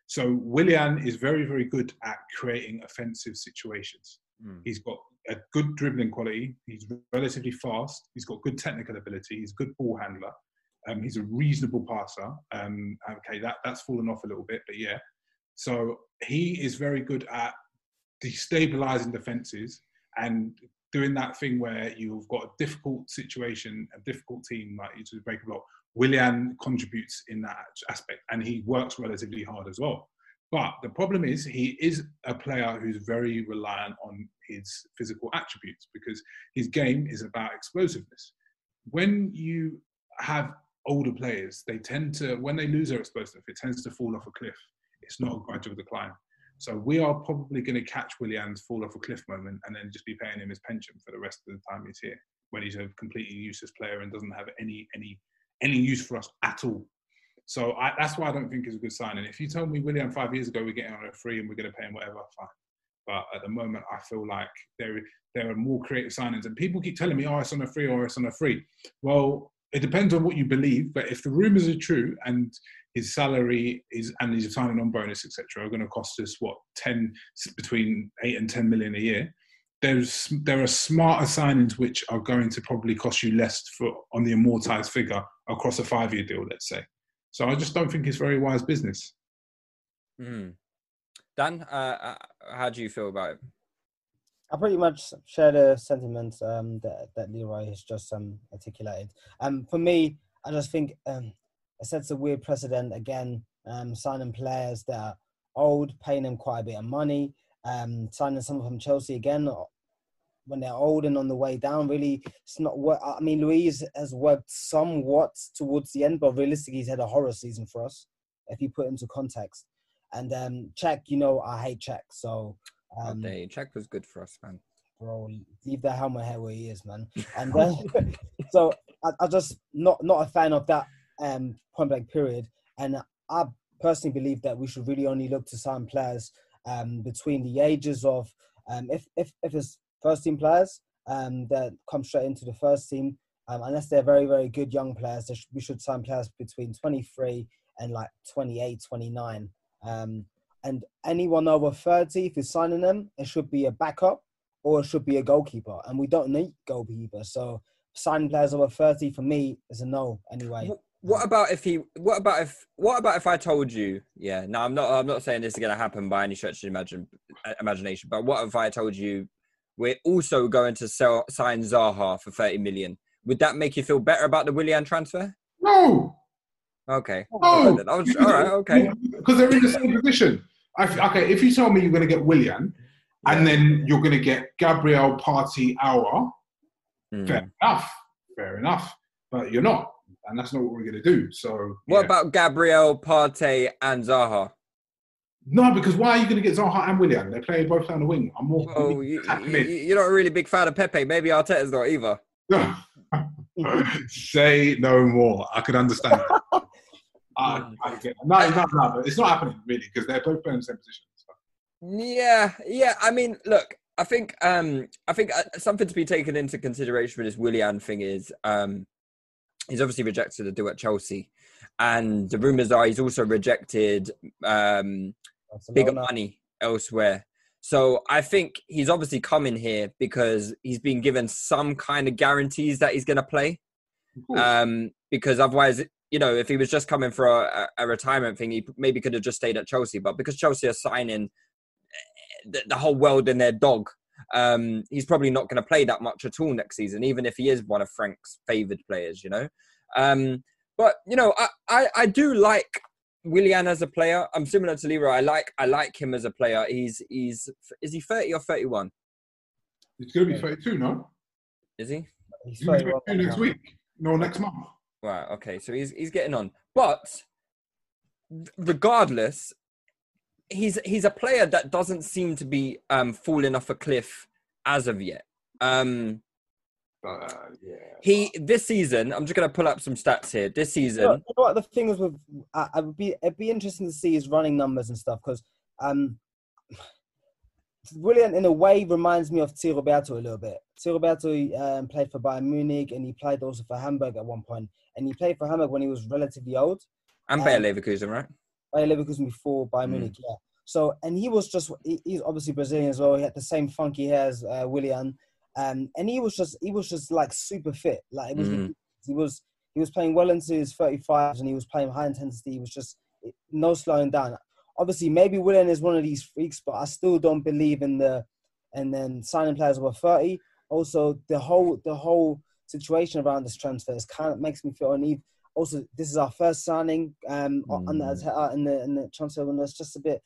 So Willian is very, very good at creating offensive situations. Mm. He's got a good dribbling quality. He's relatively fast. He's got good technical ability. He's a good ball handler. Um, he's a reasonable passer. Um, okay, that, that's fallen off a little bit, but yeah. So he is very good at destabilizing defenses and doing that thing where you've got a difficult situation, a difficult team, like you to break a block. Willian contributes in that aspect and he works relatively hard as well. But the problem is, he is a player who's very reliant on his physical attributes because his game is about explosiveness. When you have older players, they tend to, when they lose their explosiveness, it tends to fall off a cliff. It's not a gradual decline. So we are probably going to catch Willian's fall off a cliff moment and then just be paying him his pension for the rest of the time he's here, when he's a completely useless player and doesn't have any any any use for us at all. So I, that's why I don't think it's a good sign. And if you told me Willian five years ago we're getting on a free and we're going to pay him whatever, fine. But at the moment, I feel like there there are more creative signings, and people keep telling me, "Oh, it's on a free, or it's on a free." Well, it depends on what you believe. But if the rumours are true and his salary is and his signing on bonus, etc., are going to cost us what ten between eight and ten million a year, there's there are smarter signings which are going to probably cost you less for on the amortized figure across a five year deal, let's say. So I just don't think it's very wise business. Mm. Dan, uh, uh, how do you feel about it? I pretty much share the sentiments um, that, that Leroy has just um, articulated. Um, for me, I just think um, it sets a weird precedent again, um, signing players that are old, paying them quite a bit of money, um, signing someone from Chelsea again when they're old and on the way down. Really, it's not what I mean. Luiz has worked somewhat towards the end, but realistically, he's had a horror season for us if you put into context. And um, Cech, you know, I hate Cech, so. Um, oh, Cech was good for us, man. Bro, leave the helmet here where he is, man. And uh, so I, I just not not a fan of that um, point blank period. And I personally believe that we should really only look to sign players um, between the ages of um, if if if it's first team players um, that come straight into the first team, um, unless they're very very good young players, sh- we should sign players between 23 and like 28, 29. Um, and anyone over 30, if you're signing them, it should be a backup or it should be a goalkeeper. And we don't need goalkeeper. So signing players over 30 for me is a no anyway. What about if he what about if what about if I told you, yeah, no, I'm not I'm not saying this is gonna happen by any stretch of imagine, imagination, but what if I told you we're also going to sell sign Zaha for 30 million? Would that make you feel better about the Willian transfer? No. Okay. No. all right, all right okay. Because they're in the same position. I, okay, if you tell me you're going to get Willian, and then you're going to get Gabriel Partey Hour, mm. fair enough, fair enough. But you're not, and that's not what we're going to do. So, what yeah. about Gabriel Partey and Zaha? No, because why are you going to get Zaha and Willian? They play both down the wing. I'm more. Oh, you, you, are not a really big fan of Pepe. Maybe Arteta's not either. Say no more. I could understand. I, I get no, no, no, it's not happening really because they're both playing the same position. So. Yeah, yeah. I mean, look, I think, um, I think uh, something to be taken into consideration with this Willian thing is, um, he's obviously rejected a deal at Chelsea, and the rumours are he's also rejected um, bigger money elsewhere. So I think he's obviously coming here because he's been given some kind of guarantees that he's going to play. Um, because otherwise, you know, if he was just coming for a, a, retirement thing, he maybe could have just stayed at Chelsea. But because Chelsea are signing the, the whole world in their dog, um, he's probably not going to play that much at all next season, even if he is one of Frank's favoured players, you know. Um, but you know, I, I, I do like Willian as a player, I'm similar to Leroy. I like I like him as a player. He's he's is he 30 or 31? It's going to be 32, no? Is he? He's He's going to 31 be 32 next now. week. No, next month. Right. Okay. So he's he's getting on, but regardless, he's he's a player that doesn't seem to be um, falling off a cliff as of yet. Um, uh, yeah. he this season, I'm just gonna pull up some stats here. This You know, season, you know what the thing is with I, I would be it'd be interesting to see his running numbers and stuff because um Willian in a way reminds me of Zé Roberto a little bit. Zé Roberto um, played for Bayern Munich and he played also for Hamburg at one point. And he played for Hamburg when he was relatively old. and Bayer Leverkusen, right? Bayer Leverkusen before Bayern Mm. Munich, yeah. So and he was just he, he's obviously Brazilian as well. He had the same funky hair as uh, Willian, um, and he was just he was just like super fit. Like it was Mhm. he was he was playing well into his 35s and he was playing high intensity. He was just no slowing down. Obviously, maybe Willian is one of these freaks, but I still don't believe in the and then signing players over 30. Also, the whole the whole situation around this transfer is kind of makes me feel uneven. Also, this is our first signing um, on the Mm. in the in the transfer window. It's just a bit.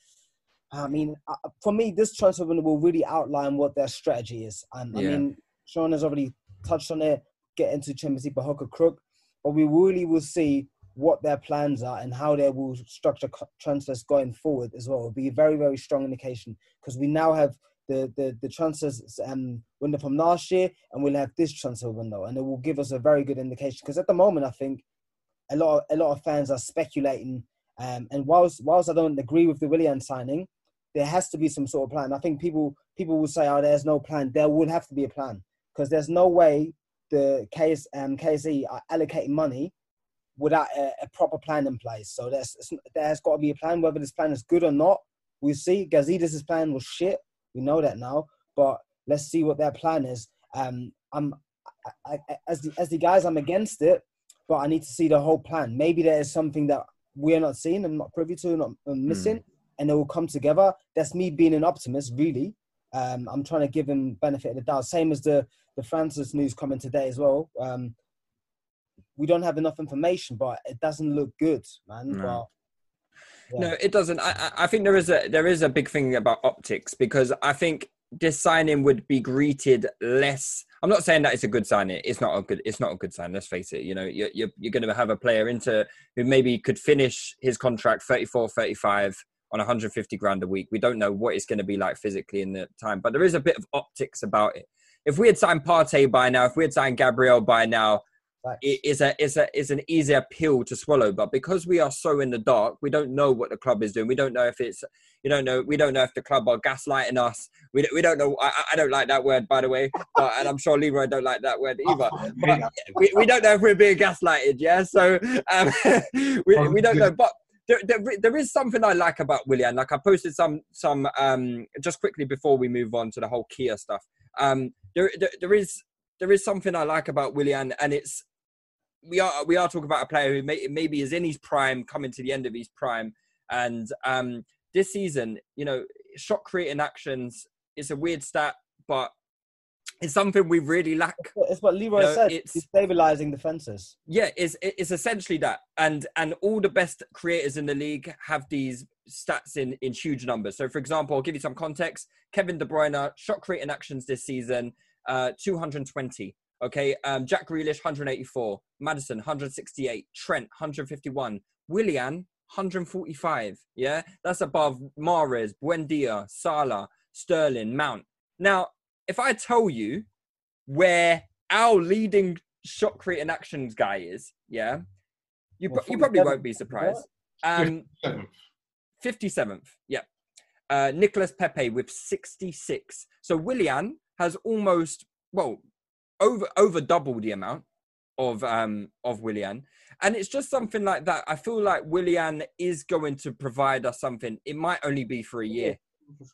I mean, uh, for me, this transfer window will really outline what their strategy is. Um, I mean, Sean has already touched on it. Get into Champions League or crook, but we really will see what their plans are and how they will structure transfers going forward as well. It'll be a very very strong indication because we now have the the the transfers um, window from last year, and we'll have this transfer window, and it will give us a very good indication. Because at the moment, I think a lot of, a lot of fans are speculating. Um, and whilst whilst I don't agree with the Willian signing, there has to be some sort of plan. I think people people will say, "Oh, there's no plan." There would have to be a plan because there's no way the KS, um, KSE are allocating money without a, a proper plan in place. So there's there has got to be a plan. Whether this plan is good or not, we'll see. Gazidis' plan was shit. We know that now, but let's see what their plan is. Um, I'm I, I, as the as the guys, I'm against it, but I need to see the whole plan. Maybe there is something that we're not seeing and not privy to, not uh, missing, and it will come together. That's me being an optimist, really. Um, I'm trying to give him benefit of the doubt. Same as the the Francis news coming today as well. Um, we don't have enough information, but it doesn't look good, man. No. But yeah. No, it doesn't. I, I I think there is a there is a big thing about optics because I think this signing would be greeted less. I'm not saying that it's a good signing. It's not a good. It's not a good sign. Let's face it. You know, you're you're, you're going to have a player into who maybe could finish his contract 34, 35 on 150 grand a week. We don't know what it's going to be like physically in the time, but there is a bit of optics about it. If we had signed Partey by now, if we had signed Gabriel by now, It is a is a is an easier pill to swallow. But because we are so in the dark, we don't know what the club is doing. We don't know if it's you don't know we don't know if the club are gaslighting us. We don't, we don't know. I, I- I don't like that word by the way, but, and I'm sure Leroy don't like that word either. But we, we don't know if we're being gaslighted. Yeah, so um, we we don't know, but. There, there, there is something I like about Willian. Like I posted some some um just quickly before we move on to the whole Kia stuff. Um, there there, there is there is something I like about Willian, and it's we are we are talking about a player who may, maybe is in his prime, coming to the end of his prime, and um, this season, you know, shot creating actions is a weird stat, but it's something we really lack. it's what Leroy No, said. it's- stabilizing defenses. Yeah, it's it's essentially that, and and all the best creators in the league have these stats in in huge numbers. So, for example, I'll give you some context. Kevin De Bruyne shot creating actions this season, uh, 220. Okay, um, Jack Grealish 184, Maddison 168, Trent 151, Willian 145. Yeah, that's above Mahrez, Buendia, Salah, Sterling, Mount. Now, if I tell you where our leading shot creating actions guy is, yeah, you, Well, pro- you probably won't be surprised. Um, Seventh. 57th, yeah. Uh, Nicholas Pepe with 66. So Willian has almost, well, over over double the amount of um of Willian. And it's just something like that. I feel like Willian is going to provide us something. It might only be for a year.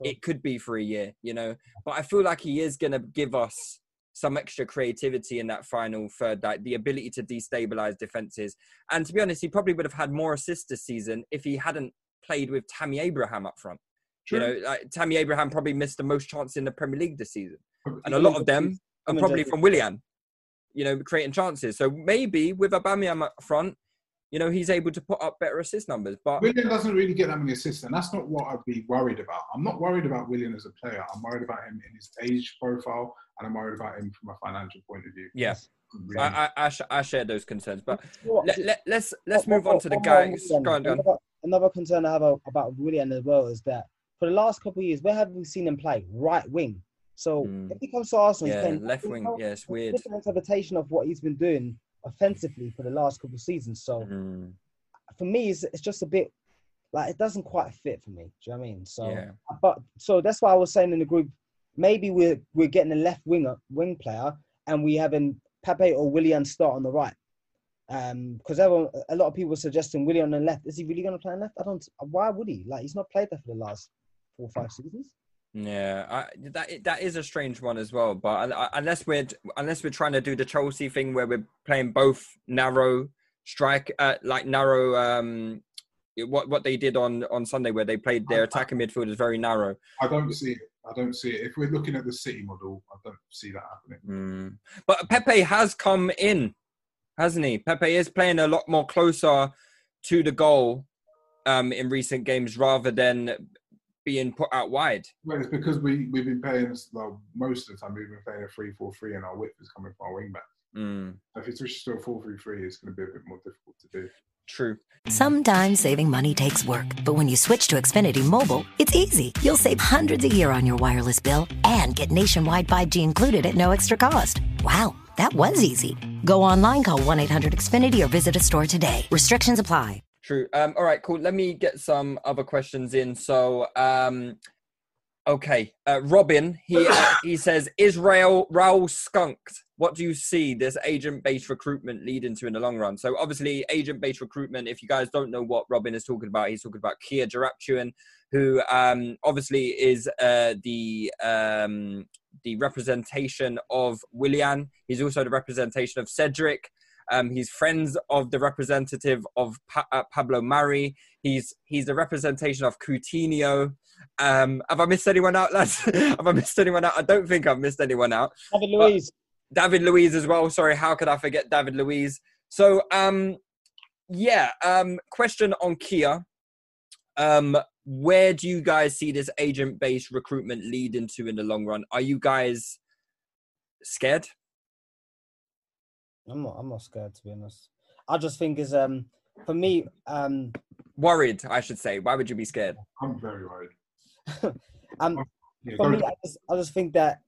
It could be for a year, you know. But I feel like he is going to give us some extra creativity in that final third, like the ability to destabilize defenses. And to be honest, he probably would have had more assists this season if he hadn't played with Tammy Abraham up front. You know, like Tammy Abraham probably missed the most chances in the Premier League this season, and a lot of them are Come on, probably from Willian. You know, creating chances. So maybe with Aubameyang up front, you know, he's able to put up better assist numbers. But Willian doesn't really get that many assists, and that's not what I'd be worried about. I'm not worried about Willian as a player. I'm worried about him in his age profile, and I'm worried about him from a financial point of view. yeah, Really. I, I, I, sh- I share those concerns. But What- let, let, let's let's One- move one on to the more- guys. Willian. Go on, go on. Another, another concern I have about, about Willian as well is that for the last couple of years, where have we seen him play? Right wing. So Mm. if he comes to Arsenal, Yeah, left wing. Yeah, it's weird. Different interpretation of what he's been doing offensively for the last couple of seasons. So Mm, for me, it's, it's just a bit like it doesn't quite fit for me. Do you know what I mean? So, Yeah. but so that's why I was saying in the group, maybe we're we're getting a left winger wing player, and we having Pepe or Willian start on the right. Um, because everyone, a lot of people suggesting Willian on the left. Is he really going to play on left? I don't. Why would he? Like he's not played there for the last four or five seasons. Yeah, I, that that is a strange one as well. But unless we're unless we're trying to do the Chelsea thing where we're playing both narrow strike, uh, like narrow, um, what what they did on on Sunday where they played their attacking midfield is very narrow. I don't see it. I don't see it. If we're looking at the City model, I don't see that happening. Mm. But Pepe has come in, hasn't he? Pepe is playing a lot more closer to the goal um, in recent games rather than being put out wide. Well, it's because we we've been playing well, most of the time we've been playing a three-four-three, and our width is coming from our wing back. Mm, If you switch to a four-three-three, it's going to be a bit more difficult to do. true. Sometimes saving money takes work, but when you switch to Xfinity Mobile, it's easy. You'll save hundreds a year on your wireless bill and get nationwide 5G included at no extra cost. Wow, that was easy. Go online, call 1 800 Xfinity, or visit a store today. Restrictions apply. True. Um, all right, cool. Let me get some other questions in. So, um, okay, uh, Robin, he uh, he says, Israel Raul skunked. What do you see this agent-based recruitment leading to in the long run? So, obviously, agent-based recruitment. If you guys don't know what Robin is talking about, he's talking about Kia Joorabchian, who um, obviously is uh, the um, the representation of Willian. He's also the representation of Cedric. Um, he's friends of the representative of pa- uh, Pablo Mari. He's he's the representation of Coutinho. Um, have I missed anyone out, lads? have I missed anyone out? I don't think I've missed anyone out. David Luiz. David Luiz as well. Sorry, how could I forget David Luiz? So, um, yeah. Um, question on Kia. Um, where do you guys see this agent-based recruitment lead into in the long run? Are you guys scared? I'm not. I'm not scared to be honest. I just think is um for me um Worried, I should say. Why would you be scared? I'm very worried. um Yeah, for me. I just, I just think that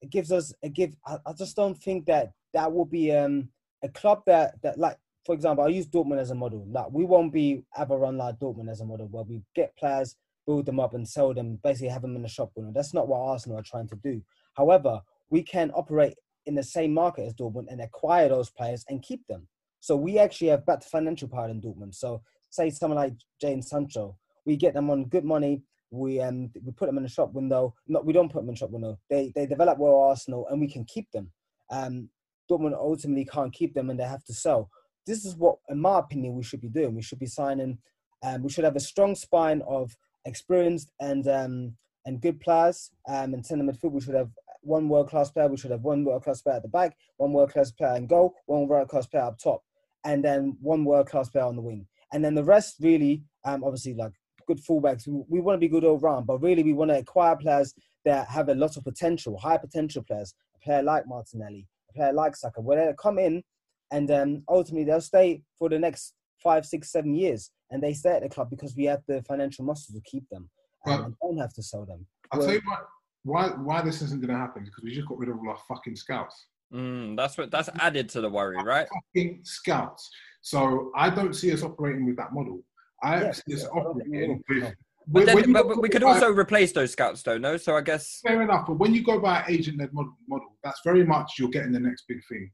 it gives us a give I, I just don't think that that will be um a club that that like for example I use Dortmund as a model like we won't be ever run like Dortmund as a model where we get players build them up and sell them basically have them in the shop window that's not what Arsenal are trying to do however we can operate in the same market as Dortmund and acquire those players and keep them so we actually have better financial power than Dortmund so say someone like Jane Sancho we get them on good money we um we put them in the shop window. Not we don't put them in the shop window. They they develop well Arsenal and we can keep them. Um, Dortmund ultimately can't keep them and they have to sell. This is what, in my opinion, we should be doing. We should be signing. Um, we should have a strong spine of experienced and um and good players. Um, in centre midfield, we should have one world class player. We should have one world class player at the back, one world class player in goal, one world class player up top, and then one world class player on the wing. And then the rest really, um, obviously like good fullbacks. We, we want to be good all round, but really we want to acquire players that have a lot of potential, high potential players. A player like Martinelli, a player like Saka, where they come in and um, ultimately they'll stay for the next five, six, seven years, and they stay at the club because we have the financial muscle to keep them um, Well- and don't have to sell them. I'll Well- tell you what, why why this isn't going to happen because we just got rid of all our fucking scouts. Mm, that's what that's added to the worry, right? Fucking scouts. So I don't see us operating with that model. I Yes, see us yeah, operating think we with. But, when- then, when but, but we could by- also replace those scouts, though. No, so I guess fair enough, but when you go by agent-led model, model, that's very much you're getting the next big thing,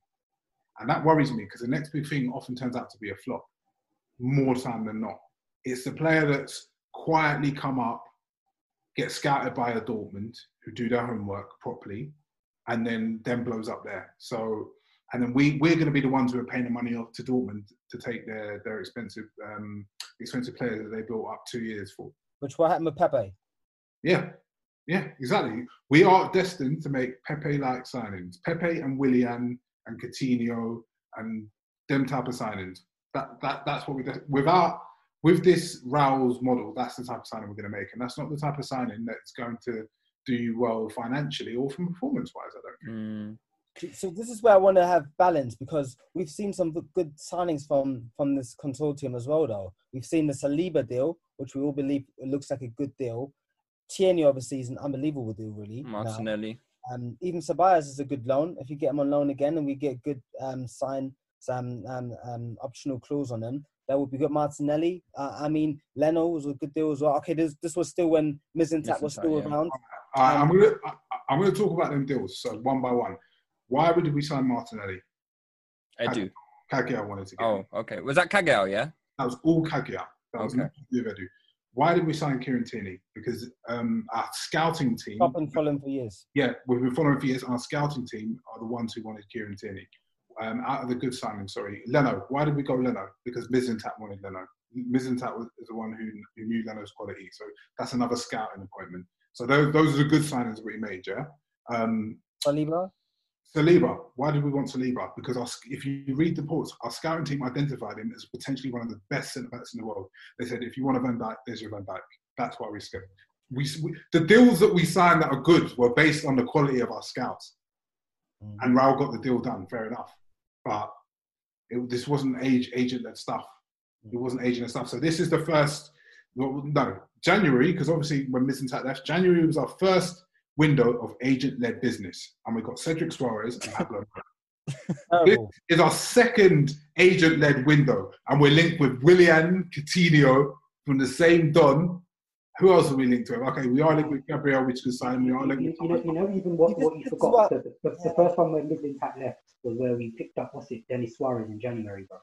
and that worries me because the next big thing often turns out to be a flop, more time than not. It's the player that's quietly come up, gets scouted by a Dortmund who do their homework properly, and then then blows up there. So, and then we we're going to be the ones who are paying the money off to Dortmund to take their their expensive um, expensive players that they built up two years for. Which what happened with Pepe? Yeah, yeah, exactly. We are destined to make Pepe-like signings, Pepe and Willian and Coutinho and them type of signings. That that that's what we do. Without with this Raul's model, that's the type of signing we're going to make, and that's not the type of signing that's going to do you well financially or from performance wise. I don't think. Mm. So this is where I want to have balance because we've seen some good signings from from this consortium as well. Though we've seen the Saliba deal, which we all believe looks like a good deal. Tierney obviously is an unbelievable deal, really. now. Martinelli. Um, even Ceballos is a good loan. If you get him on loan again and we get good um, sign some um, um, optional clause on him, that would be good. Martinelli, uh, I mean, Leno was a good deal as well. Okay, this this was still when Mislintat was still yeah. around. I, Um, I'm gonna I, I'm gonna talk about them deals. So one by one. Why would we sign Martinelli? Edu. Cagigao wanted to get. Oh, okay. Was that Cagigao? Yeah. That was all Cagigao. That was Okay. nothing to do with Edu. Why did we sign Kieran Tierney? Because um, our scouting team, I've been following for years. yeah, we've been following for years. Our scouting team are the ones who wanted Kieran Tierney. Um, out of the good signings, sorry, Leno. Why did we go Leno? Because Mislintat wanted Leno. Mislintat was is the one who, who knew Leno's quality. So that's another scouting appointment. So those, those are the good signings we made, yeah. Um, Saliba, Saliba. Why did we want Saliba? Because our, if you read the reports, our scouting team identified him as potentially one of the best centre backs in the world. They said, if you want a Van Dijk, there's your Van Dijk. That's why we skipped. We, we the deals that we signed that are good were based on the quality of our scouts, Mm. and Raul got the deal done. Fair enough, but it, this wasn't age agent led stuff. It mm. wasn't agent led stuff. So this is the first. well, No, January because obviously when Mislintat left, January was our first window of agent led business, and we got Cedric Soares and Pablo. Oh. This is our second agent led window, and we're linked with Willian Coutinho from the same Don. Who else are we linked with? Okay, we are linked with Gabriel, which is sign. We are linked You, with you know, you know, even what, what you forgot. what- the, the, the first one when Mislintat left was where we picked up what's it, Denis Suarez in January, bro.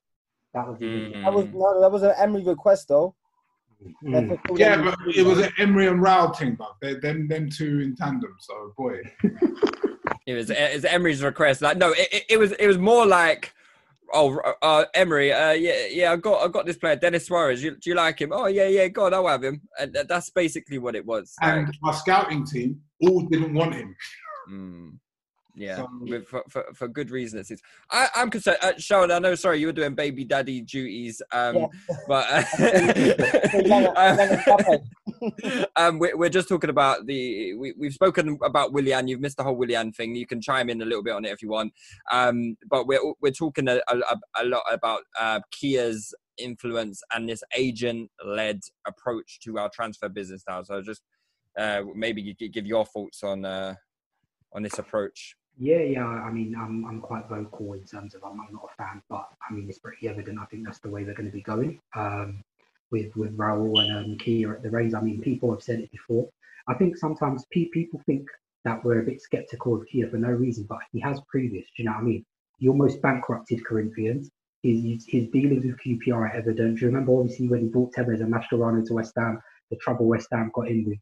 That was Mm. That was no, that was an Emery request though. Mm. Yeah, but it was an Emery and Raul thing, but they, them them two in tandem. So boy, It was it's Emery's request. Like no, it, it, it was it was more like, oh, uh, Emery, uh, yeah, yeah, I got I got this player, Denis Suarez. You, do you like him? Oh yeah, yeah, God, I'll have him. And that- that's basically what it was. and Like, our scouting team all didn't want him. mm, yeah, So- with, for, for for good reason. It seems. I, I'm concerned, uh, Sharon. I know. Sorry, you were doing baby daddy duties. Um, Yeah. but uh, young and Papa. um, we're, we're just talking about the we, we've spoken about Willian. You've missed the whole Willian thing. You can chime in a little bit on it if you want. Um, but we're we're talking a, a, a lot about uh, Kia's influence and this agent-led approach to our transfer business now. So just uh, maybe you give your thoughts on uh, on this approach. Yeah, yeah. I mean, I'm I'm quite vocal in terms of I'm, I'm not a fan, but I mean it's pretty evident. I think that's the way they're going to be going. Um, with with Raul and um, Kia at the reins. I mean, people have said it before. I think sometimes pe- people think that we're a bit skeptical of Kia for no reason, but he has previous. Do you know what I mean? He almost bankrupted Corinthians. His his, his dealings with QPR are evident. Do you remember obviously when he brought Tevez and Mascherano to West Ham, the trouble West Ham got in with?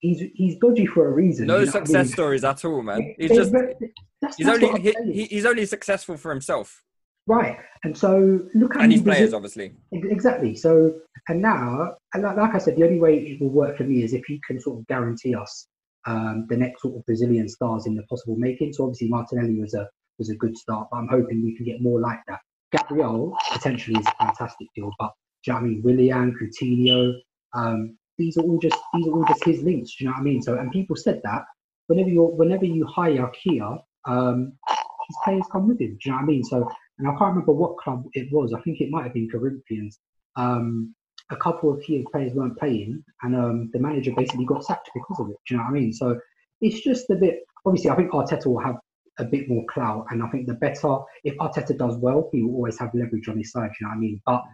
He's he's dodgy for a reason. No do you know what I success mean? stories at all, man. He's just they- that's, he's that's only what I'm he, saying. he, he's only successful for himself Right. And so look at and his players, obviously. Exactly. So, and now, and like, like I said, the only way it will work for me is if he can sort of guarantee us um, the next sort of Brazilian stars in the possible making. So obviously Martinelli was a was a good start, but I'm hoping we can get more like that. Gabriel potentially is a fantastic deal, but do you know what I mean? Willian, Coutinho, um, these are all just these are all just his links. Do you know what I mean? So, and people said that whenever you whenever you hire Kia, um, his players come with him. Do you know what I mean? So, and I can't remember what club it was. I think it might have been Corinthians. Um, a couple of key players weren't playing, and um, the manager basically got sacked because of it. Do you know what I mean? So it's just a bit. Obviously, I think Arteta will have a bit more clout, and I think the better if Arteta does well, he will always have leverage on his side. Do you know what I mean? But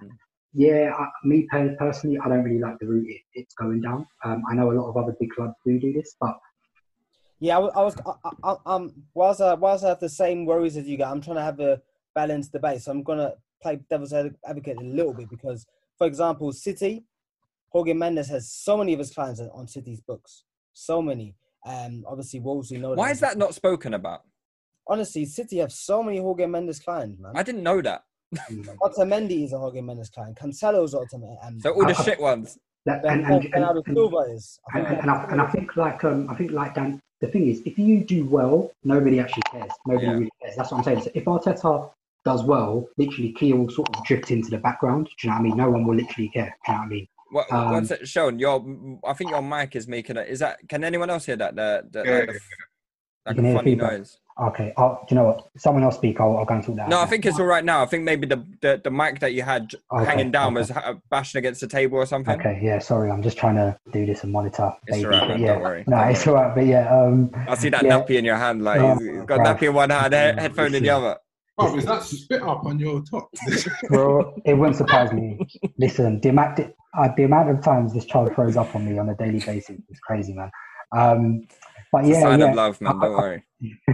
yeah, I, me personally, I don't really like the route it, it's going down. Um, I know a lot of other big clubs do do this, but Yeah, I was, I was I, I, um, whilst I, whilst I have the same worries as you guys, I'm trying to have a balanced debate. So I'm gonna play devil's advocate a little bit because, for example, City, Jorge Mendes has so many of his clients on- on City's books, so many. Um, obviously Wolves, we know. Why is that not spoken about? Honestly, City have so many Jorge Mendes clients, man. I didn't know that. Otamendi is a Jorge Mendes client. Cancelo's Otamendi. Um, So all the shit ones. that, Ben, and, and, and, Bernardo and- Silva is. I And, think and, I, and I think like um, I think like Dan, the thing is, if you do well, nobody actually cares. Nobody Yeah. really cares. That's what I'm saying. So if Arteta does well, literally Kia will sort of drift into the background. Do you know what I mean? No one will literally care. Do you know what I mean? What, Um, what's it, Sean? Your, I think your mic is making it. Is that? Can anyone else hear that? The, the, Yeah, like, the, like can a hear funny feedback. noise. Okay. Oh, do you know what? Someone else speak. I'll, I'll go and sort that No, out. I think it's all right now. I think maybe the the, the mic that you had Okay, hanging down okay. was ha- bashing against the table or something. Okay, yeah, sorry, I'm just trying to do this and monitor. It's baby, all right, man, yeah, don't worry, No, don't it's all right, but yeah, um, I see that Yeah. nappy in your hand, like Oh, you've got bruv. nappy in one hand, he- headphone in the other. Oh, is that spit up on your top? well, it wouldn't surprise me. Listen, the amount, uh, the amount of times this child throws up on me on a daily basis is crazy, man. Um, but It's a yeah, sign yeah. of love, man. Don't worry.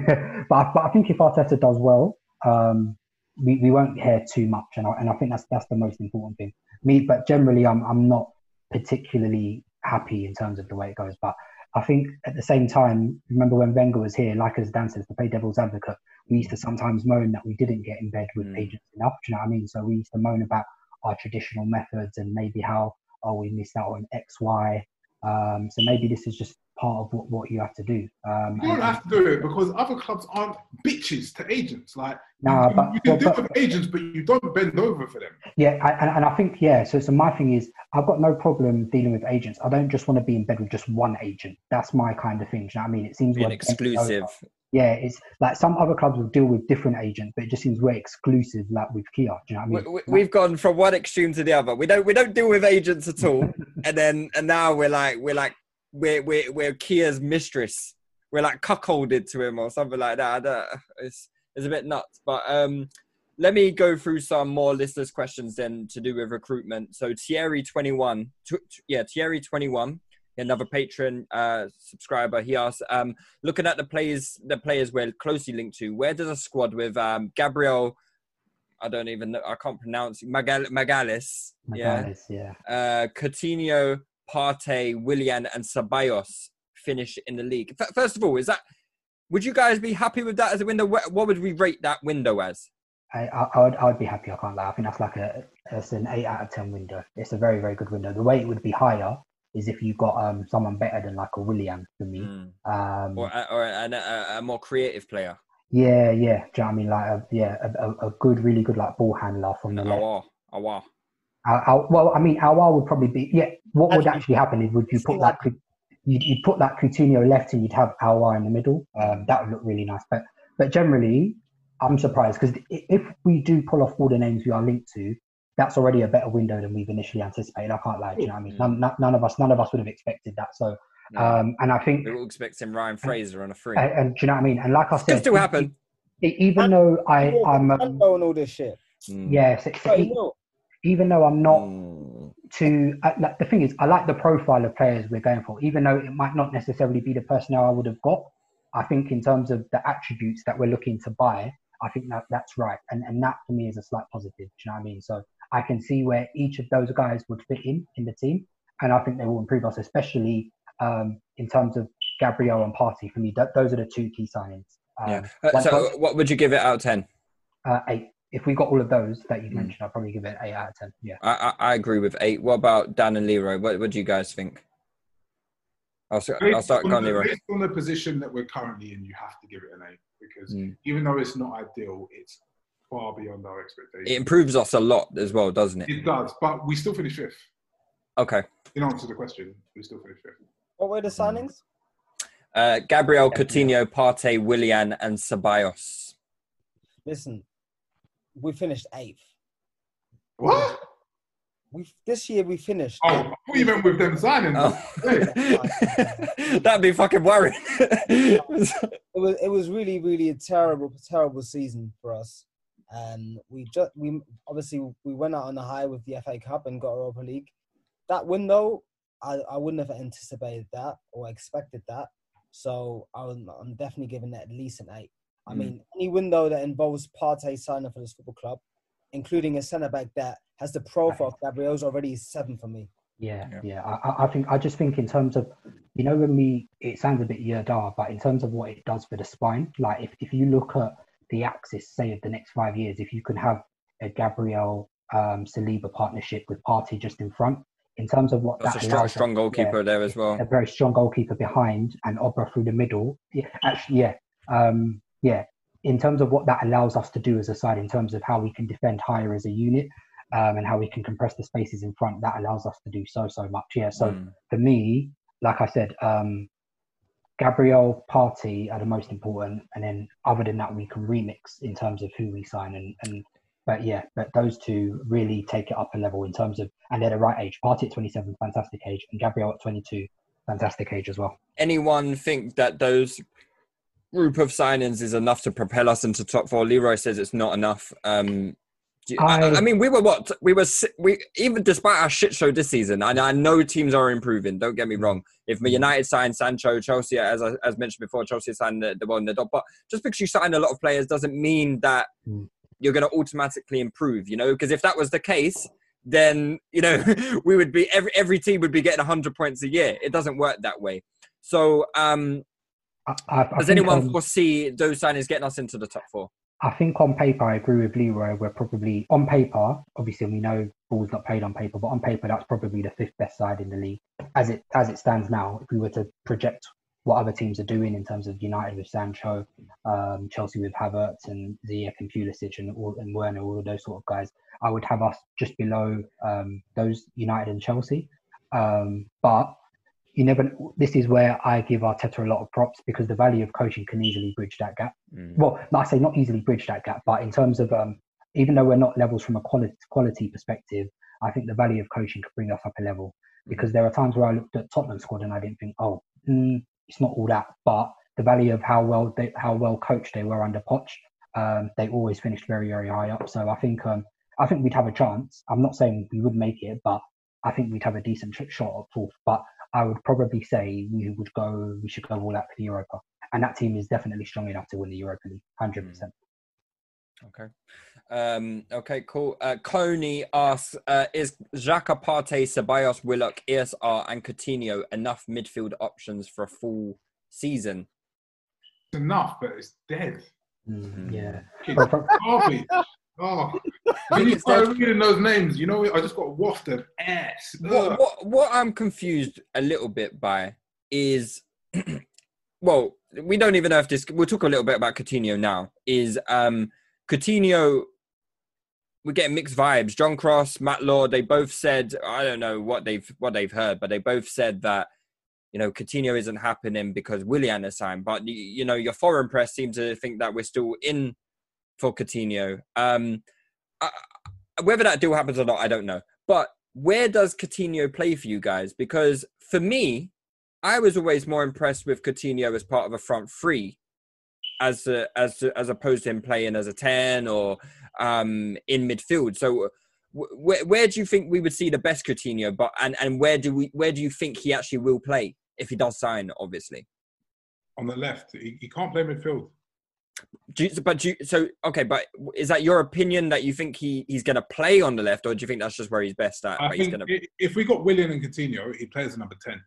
but, I, but I think if Arteta does well, um, we, we won't hear too much, and I, and I think that's that's the most important thing. Me, but generally, I'm I'm not particularly happy in terms of the way it goes. But I think at the same time, remember when Wenger was here, like as Dan says, to play devil's advocate, we used to sometimes moan that we didn't get in bed with Mm. agents enough. Do you know what I mean? So we used to moan about our traditional methods and maybe how oh we missed out on X, Y. Um, so maybe this is just part of what, what you have to do. Um, You don't and- have to do it because other clubs aren't bitches to agents. Like Nah, you, but- you can but- deal but- with agents, but you don't bend over for them. Yeah, I, and, and I think yeah. So, so my thing is, I've got no problem dealing with agents. I don't just want to be in bed with just one agent. That's my kind of thing. Do you know what I mean? It seems Being exclusive. Yeah, it's like some other clubs will deal with different agents, but it just seems we're exclusive, like with Kia. Do you know what I We, mean? we, we've gone from one extreme to the other. We don't we don't deal with agents at all, and then and now we're like we're like we're we're, we're Kia's mistress. We're like cuckolded to him or something like that. It's it's a bit nuts. But um, let me go through some more listeners' questions then to do with recruitment. So Thierry twenty one, yeah Thierry twenty one. Another patron uh, subscriber, he asks, um, looking at the players, the players we're closely linked to, where does a squad with um, Gabriel I don't even know. I can't pronounce Magal- Magales. Yeah. Yeah. Uh, Coutinho, Partey, Willian, and Ceballos finish in the league. F- first of all, is that? Would you guys be happy with that as a window? What, would we rate that window as? I, I, I would, I would be happy. I can't lie. I think that's like a, it's an eight out of ten window. It's a very, very good window. The way it would be higher is if you got um someone better than like a William for me. Mm. Um, Or, or an, a, a more creative player? yeah, yeah. Do you know what I mean? Like, a, yeah, a, a, good, really good like ball handler from the left. Awa, awa. Our, our, well, I mean, Aouar would probably be. Yeah, what would Actually, actually happen is would you put that- that? You'd, you'd put that Coutinho left, and you'd have Aouar in the middle. Um, that would look really nice. But but generally, I'm surprised because if we do pull off all the names we are linked to, that's already a better window than we've initially anticipated. I can't lie. Do you know what I mean? None, none, none of us, none of us would have expected that. So, No. um, and I think, we were expecting Ryan Fraser on a free. and, and do you know what I mean? And like I Could said, still happen. e- even though I, I'm, um, and all this shit. Mm. yeah, so- so But, you know, even though I'm not Mm. to like, the thing is i like the profile of players we're going for even though it might not necessarily be the personnel i would have got. I think in terms of the attributes that we're looking to buy i think that that's right. And and that for me is a slight positive do you know what i mean? So i can see where each of those guys would fit in in the team. And i think they will improve us especially um, in terms of gabriel and Partey for me. Th- those are the two key signings. Um, Yeah. Uh, so, what would you give it out of ten? uh, eight if we got all of those that you Mm. mentioned i'll probably give it eight out of ten yeah I, I, I agree with eight. What about Dan and Leroy? What, what do you guys think? I'll, s- I'll start on the- Leroy. Based on the position that we're currently in, you have to give it an eight because Mm. even though it's not ideal, it's far beyond our expectations. It improves us a lot as well, doesn't it? It does, but we still finish fifth. Okay. In answer to the question, we still finish fifth. what were the signings? Uh, Gabriel, Coutinho, Partey, Willian, and Ceballos. Listen, we finished eighth. What? We this year we finished. Oh, I thought you meant with them signing. Oh. That'd be fucking worrying. It was it was really really a terrible terrible season for us. And we just we obviously we went out on a high with the FA Cup and got a Europa League. That window, I, I wouldn't have anticipated that or expected that. So I'm, I'm definitely giving that at least an eight. I Mm. mean, any window that involves Partey signing for this football club, including a centre back that has the profile of Gabriel's already seven for me. Yeah, Yeah. yeah. I, I- I think I just think in terms of, you know, when we it sounds a bit yada, but in terms of what it does for the spine, like if, if you look at the axis, say of the next five years, if you can have a Gabriel um, Saliba partnership with Partey just in front, in terms of what That's a that strong, strong goalkeeper yeah, there as well. a very strong goalkeeper behind and Oba through the middle. Yeah, actually, yeah, um, yeah. in terms of what that allows us to do as a side, in terms of how we can defend higher as a unit, um, and how we can compress the spaces in front, that allows us to do so so much. Yeah. So Mm. for me, like I said, um, Gabriel Partey are the most important, and then other than that, we can remix in terms of who we sign and and. But yeah, but those two really take it up a level in terms of, and they're the right age. Partey at 27, fantastic age, and Gabriel at 22, fantastic age as well. Anyone think that those group of signings is enough to propel us into top four? Leroy says it's not enough. Um, you- I, I- I mean, we were what we were. We even despite our shit show this season, and I know teams are improving. Don't get me wrong. If United signed Sancho, Chelsea, as I, as mentioned before, Chelsea signed the, the one in the dot. But just because you sign a lot of players doesn't mean that Mm. you're going to automatically improve. You know, because if that was the case, then you know we would be every every team would be getting 100 points a year. It doesn't work that way. So, um, I, I, I does think, anyone um, foresee those signings getting us into the top four? I think on paper, I agree with Leroy. We're probably on paper. Obviously, we know ball's not played on paper, but on paper, that's probably the fifth best side in the league as it as it stands now. If we were to project what other teams are doing in terms of United with Sancho, um, Chelsea with Havertz and Ziyech and Pulisic and, all, and Werner, all of those sort of guys, I would have us just below um, those United and Chelsea. Um, but you never. This is where I give Arteta a lot of props because the value of coaching can easily bridge that gap. Well, I say not easily bridge that gap, but in terms of um, even though we're not levels from a quality quality perspective, I think the value of coaching could bring us up a level. Because there are times where I looked at Tottenham squad and I didn't think, oh, mm, it's not all that, but the value of how well they how well coached they were under Poch, um, they always finished very very high up. So I think um, I think we'd have a chance. I'm not saying we would make it, but I think we'd have a decent sh- shot at fourth. But I would probably say we would go. We should go all out for the Europa, and that team is definitely strong enough to win the Europa League, hundred percent. Okay. Um, okay, cool. Uh, Coney asks, uh, is Xhaka, Partey, Ceballos, Willock, ESR, and Coutinho enough midfield options for a full season? It's enough, but it's dead. Mm, yeah. It's But from- garbage. Oh, when you start reading those names, you know, I just got a waft of ass. What, what, what I'm confused a little bit by is, well, we don't even know if this, we'll talk a little bit about Coutinho now, is um, Coutinho, we're getting mixed vibes. John Cross, Matt Law, they both said, I don't know what they've, what they've heard, but they both said that, you know, Coutinho isn't happening because Willian has signed. But, you know, your foreign press seems to think that we're still in for Coutinho. Um, I, whether that deal happens or not, I don't know. But where does Coutinho play for you guys? Because for me, I was always more impressed with Coutinho as part of a front three, as a, as as opposed to him playing as a ten or um, in midfield. So, where where do you think we would see the best Coutinho? But and and where do we where do you think he actually will play if he does sign? Obviously. On the left, he, he can't play midfield. Do you, but do you, so okay, but is that your opinion that you think he, he's going to play on the left, or do you think that's just where he's best at? I where he's think gonna, if we got William and Coutinho, he'd play as a number 10.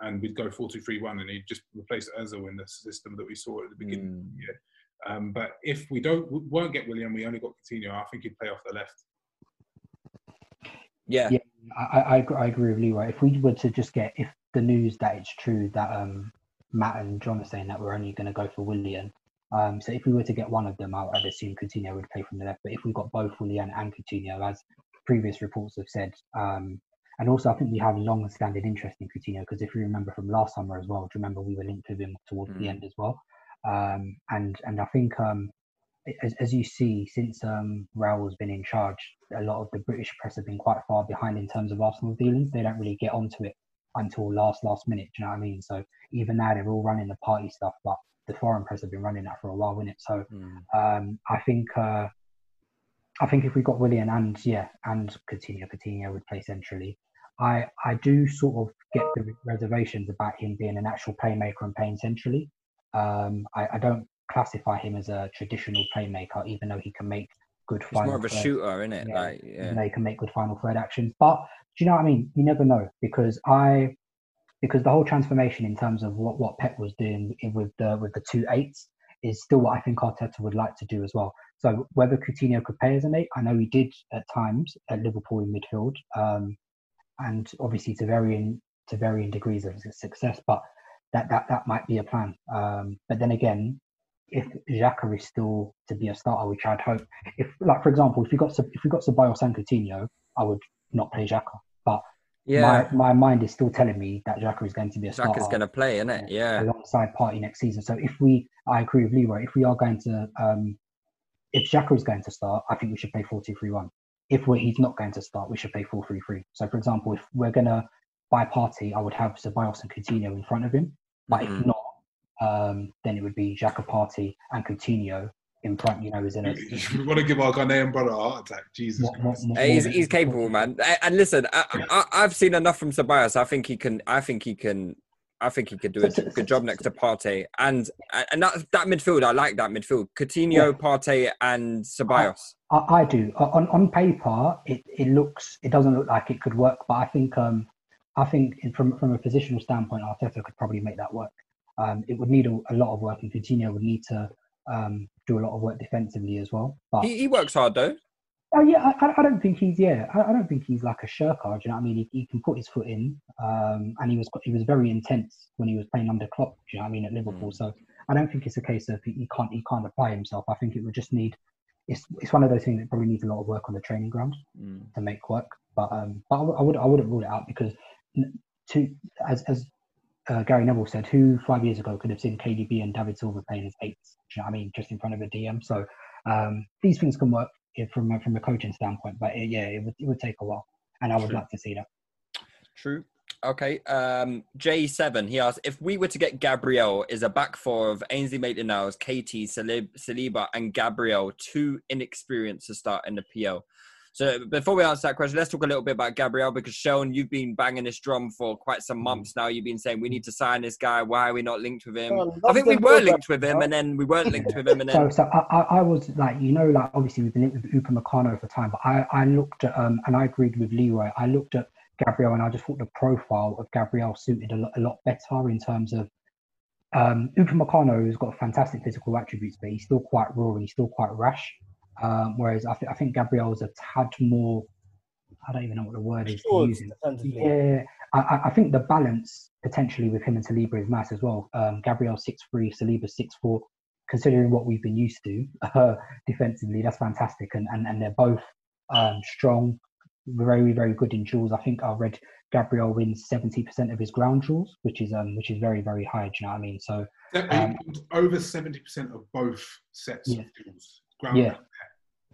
And we'd go 4 2 3 1 and he'd just replace Ozil in the system that we saw at the beginning of the year. Um, but if we don't, we won't get William, we only got Coutinho, I think he'd play off the left. yeah. Yeah, I, I, agree- I agree with Leroy. If we were to just get, if the news that it's true that um, Matt and John are saying that we're only going to go for Willian, um, so if we were to get one of them, I'd assume Coutinho would play from the left. But if we got both Willian and Coutinho, as previous reports have said, um, and also I think we have long-standing interest in Coutinho because if you remember from last summer as well, do you remember we were linked with him towards the Mm. end as well? Um, and and I think um, as, as you see, since um, Raul's been in charge, a lot of the British press have been quite far behind in terms of Arsenal dealings. They don't really get onto it until last last minute. Do you know what I mean? So even now they're all running the Partey stuff, but the foreign press have been running that for a while, isn't it? So um, I think uh, I think if we got Willian and yeah and Coutinho, Coutinho would play centrally. I I do sort of get the reservations about him being an actual playmaker and playing centrally. Um, I, I don't classify him as a traditional playmaker, even though he can make good. He's more of a third- shooter, isn't it? Yeah, Like, yeah. even though he can make good final third actions. But do you know what I mean? You never know because I because the whole transformation in terms of what, what Pep was doing with the with the two eights is still what I think Arteta would like to do as well. So whether Coutinho could play as an eight, I know he did at times at Liverpool in midfield, um, and obviously to varying to varying degrees of success. But that that that might be a plan. Um, but then again, if Xhaka is still to be a starter, which I'd hope, if like for example, if we got if we got Ceballos and Coutinho, I would not play Xhaka. But Yeah. my, my mind is still telling me that Xhaka is going to be a starter Xhaka's going to play, isn't it? Yeah. alongside Partey next season. So if we, I agree with Leroy, if we are going to, um, if Xhaka is going to start, I think we should play 4 2 3 1. If we're, he's not going to start, we should play 4 3 3. So, for example, if we're going to buy Partey, I would have Ceballos and Coutinho in front of him. But Mhm. if not, um, then it would be Xhaka Partey and Coutinho in front, you know, as in a. We want to give our Ghanaian brother a heart attack. Jesus What- what- Christ. what- Hey, He's, what- he's capable, man. And listen, I, I, I've seen enough from Ceballos. I think he can. I think he can. I think he could do a So- so- good job next to Partey. And and that that midfield, I like that midfield. Coutinho, Partey, and Ceballos. I, I do. On on paper, it, it looks it doesn't look like it could work, but I think um I think from from a positional standpoint, Arteta could probably make that work. Um, it would need a, a lot of work, and Coutinho would need to um do a lot of work defensively as well. But He, he works hard though. oh yeah, I, I- don't think he's yeah, I, I don't think he's like a shirker. Do you know what I mean? He, he can put his foot in, um, and he was he was very intense when he was playing under Klopp. Do you know what I mean at Liverpool? So I don't think it's a case of he, he can't he can't apply himself. I think it would just need it's it's one of those things that probably needs a lot of work on the training ground to make work. But um, but I, I would I wouldn't rule it out because to as as uh, Gary Neville said, who five years ago could have seen KDB and David Silva playing as eights? You know I mean? Just in front of a DM. So um, these things can work from a, from a coaching standpoint. But uh, yeah, it would it would take a while, and I would True. like to see that. True. Okay. Um, J7, he asked if we were to get Gabriel, is a back four of Ainsley Maitland Niles, KT, Salib, Saliba, and Gabriel too inexperienced to start in the PL? So before we answer that question, let's talk a little bit about Gabriel because Seun, you've been banging this drum for quite some months now. You've been saying we need to sign this guy. Why are we not linked with him? I think we were linked with him, and then we weren't linked with him, and So, then so I, I, I was like, you know, like obviously we've been linked with Upamecano for time, but I, I looked at, um, and I agreed with Leroy. I looked at Gabriel, and I just thought the profile of Gabriel suited a lot, a lot better in terms of. Um, Upamecano has got fantastic physical attributes, but he's still quite raw and he's still quite rash. Um, whereas I, th- I think Gabriel's a tad more. I don't even know what the word is Sure, use. it. defensively. Yeah, I, I- I think the balance potentially with him and Saliba is nice as well. Um, Gabriel six three, Saliba six four. Considering what we've been used to uh, defensively, that's fantastic, and and, and they're both um, strong, very very good in duels. I think I read Gabriel wins seventy percent of his ground duels, which is um which is very very high. Do you know what I mean? So um, Over seventy percent of both sets Yeah. of deals. Ground Yeah.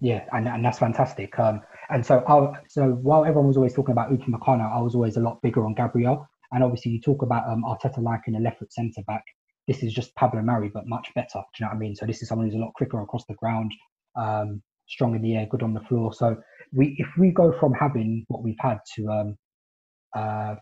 Yeah, and, and that's fantastic. Um, and so I, so while everyone was always talking about Upamecano, I was always a lot bigger on Gabriel. And obviously, you talk about um, Arteta liking a left foot centre back. This is just Pablo Mari, but much better. Do you know what I mean? So this is someone who's a lot quicker across the ground, um, strong in the air, good on the floor. So we, if we go from having what we've had to um, uh,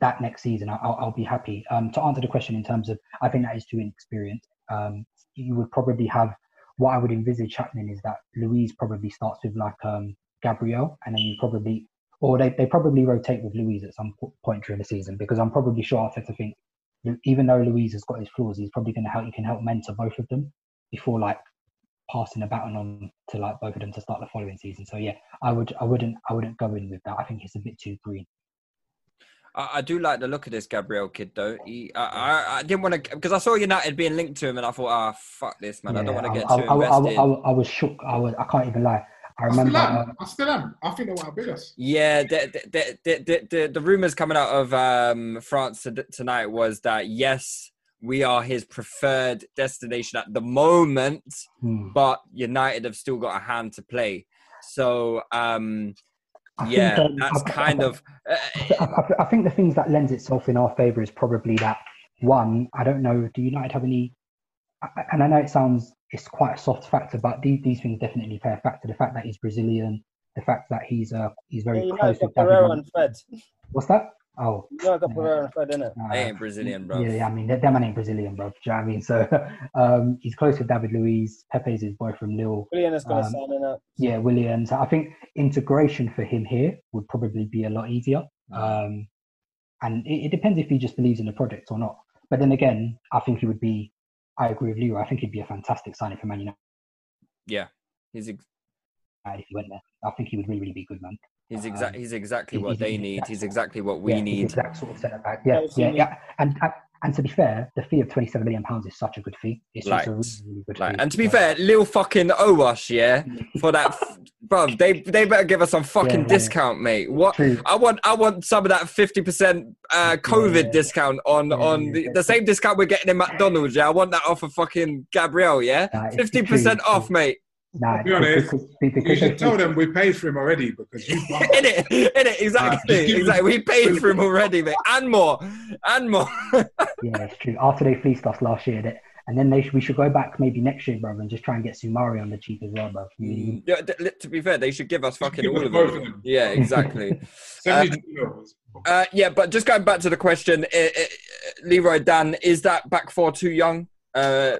that next season, I'll, I'll be happy. Um, to answer the question in terms of, I think that is too inexperienced. Um, you would probably have what I would envisage happening is that Luiz probably starts with like um, Gabriel, and then you probably, or they, they probably rotate with Luiz at some point during the season because I'm probably sure Arteta think even though Luiz has got his flaws, he's probably going to help. He can help mentor both of them before like passing the baton on to like both of them to start the following season. So yeah, I would I wouldn't I wouldn't go in with that. I think it's a bit too green. I, I do like the look of this Gabriel kid, though. He, I, I, I didn't want to because I saw United being linked to him, and I thought, ah, fuck this, man. I don't want to get I, too I, I, invested. I, I was shook. I was I can't even lie. I I still remember. am. um, I still am. I think they want to beat us. Yeah, the the, the, the, the, the rumors coming out of um, France tonight was that yes, we are his preferred destination at the moment, hmm. but United have still got a hand to play. So um, I think, yeah, um, that's I- kind I- of uh, I, I, I think the things that lends itself in our favour is probably that one. I don't know. Do United have any? I- I- And I know it sounds it's quite a soft factor, but these these things definitely play a factor. The fact that he's Brazilian, the fact that he's uh he's very Yeah, you know, close got with David. Pereira Mon- and Fred. What's that? Oh, You know, I got Pereira innit? uh, they ain't Brazilian, bro. Yeah, yeah, I mean, that man ain't Brazilian, bro. Do you know what I mean? So um, he's close with David Luiz. Pepe's his boy from Lille. Willian is going to Um, sign in up. Yeah, Williams. I think integration for him here would probably be a lot easier. Um, and it, it depends if he just believes in the project or not. But then again, I think he would be. I agree with Leroy. I think he'd be a fantastic signing for Man United Yeah, he's ex- if he went there. I think he would really, really be good, man. He's exact Um, he's exactly what he's they the need. He's exactly what we yeah, he's need. exact sort of centre back. Yeah, Chelsea yeah, yeah. And, and And to be fair, the fee of twenty seven million pounds is such a good fee. It's just a really, really good Like, fee. and to be So- fair, Lil fucking Owash, yeah, for that, bro, they they better give us some fucking Yeah, yeah. discount, mate. What? True. I want I want some of that fifty percent uh, COVID Yeah. discount on Yeah, on yeah, the, yeah. the same discount we're getting in McDonald's. Yeah, I want that off of fucking Gabriel. Yeah, fifty percent off, mate. Nah, be honest, because, because You should they- tell them we paid for him already because you. in it, in it, exactly, just exactly. We paid for him already, mate, and more, and more. Yeah, it's true. After they fleeced us last year, that, and then they should, we should go back maybe next year, brother, and just try and get Sumari on the cheap as well, bro. Mm. Yeah, th- to be fair, they should give us fucking give all of both them. of them. Yeah, exactly. 72. Uh, yeah, but just going back to the question, uh, uh, Leroy Dan, is that back four too young? Uh,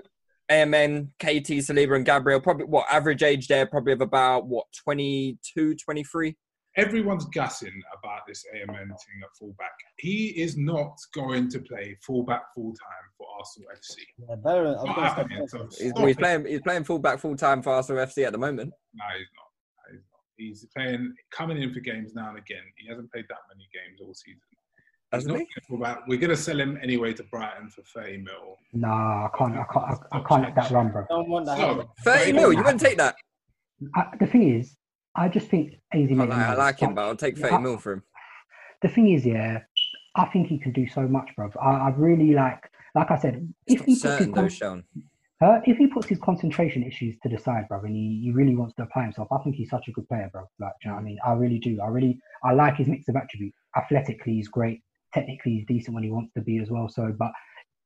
AMN, KT, Saliba, and Gabriel, probably what average age there? Probably of about what 22, 23? Everyone's gassing about this AMN thing at fullback. He is not going to play fullback full time for Arsenal FC. Yeah, better. I was Not gonna happening. So He's, he's playing. He's playing fullback full time for Arsenal FC at the moment. No, he's not. No, He's not. He's playing, coming in for games now and again. He hasn't played that many games all season. He's Hasn't not he? playing. We're going to sell him anyway to Brighton for 30 mil. Nah, I can't, I can't, I, I can't let that run, bro. Don't want that. So. Thirty mil. You wouldn't take that. I, the thing is, I just think AZ I like, I like him, but I'll take thirty mil for him. The thing is, yeah, I think he can do so much, bro. I, I really like, like I said, It's if not he puts his though, uh, if he puts his concentration issues to the side, bro, and he, he really wants to apply himself, I think he's such a good player, bro. Like, do you know what I mean? I really do. I really, I like his mix of attributes. Athletically, he's great. Technically, he's decent when he wants to be as well. So, but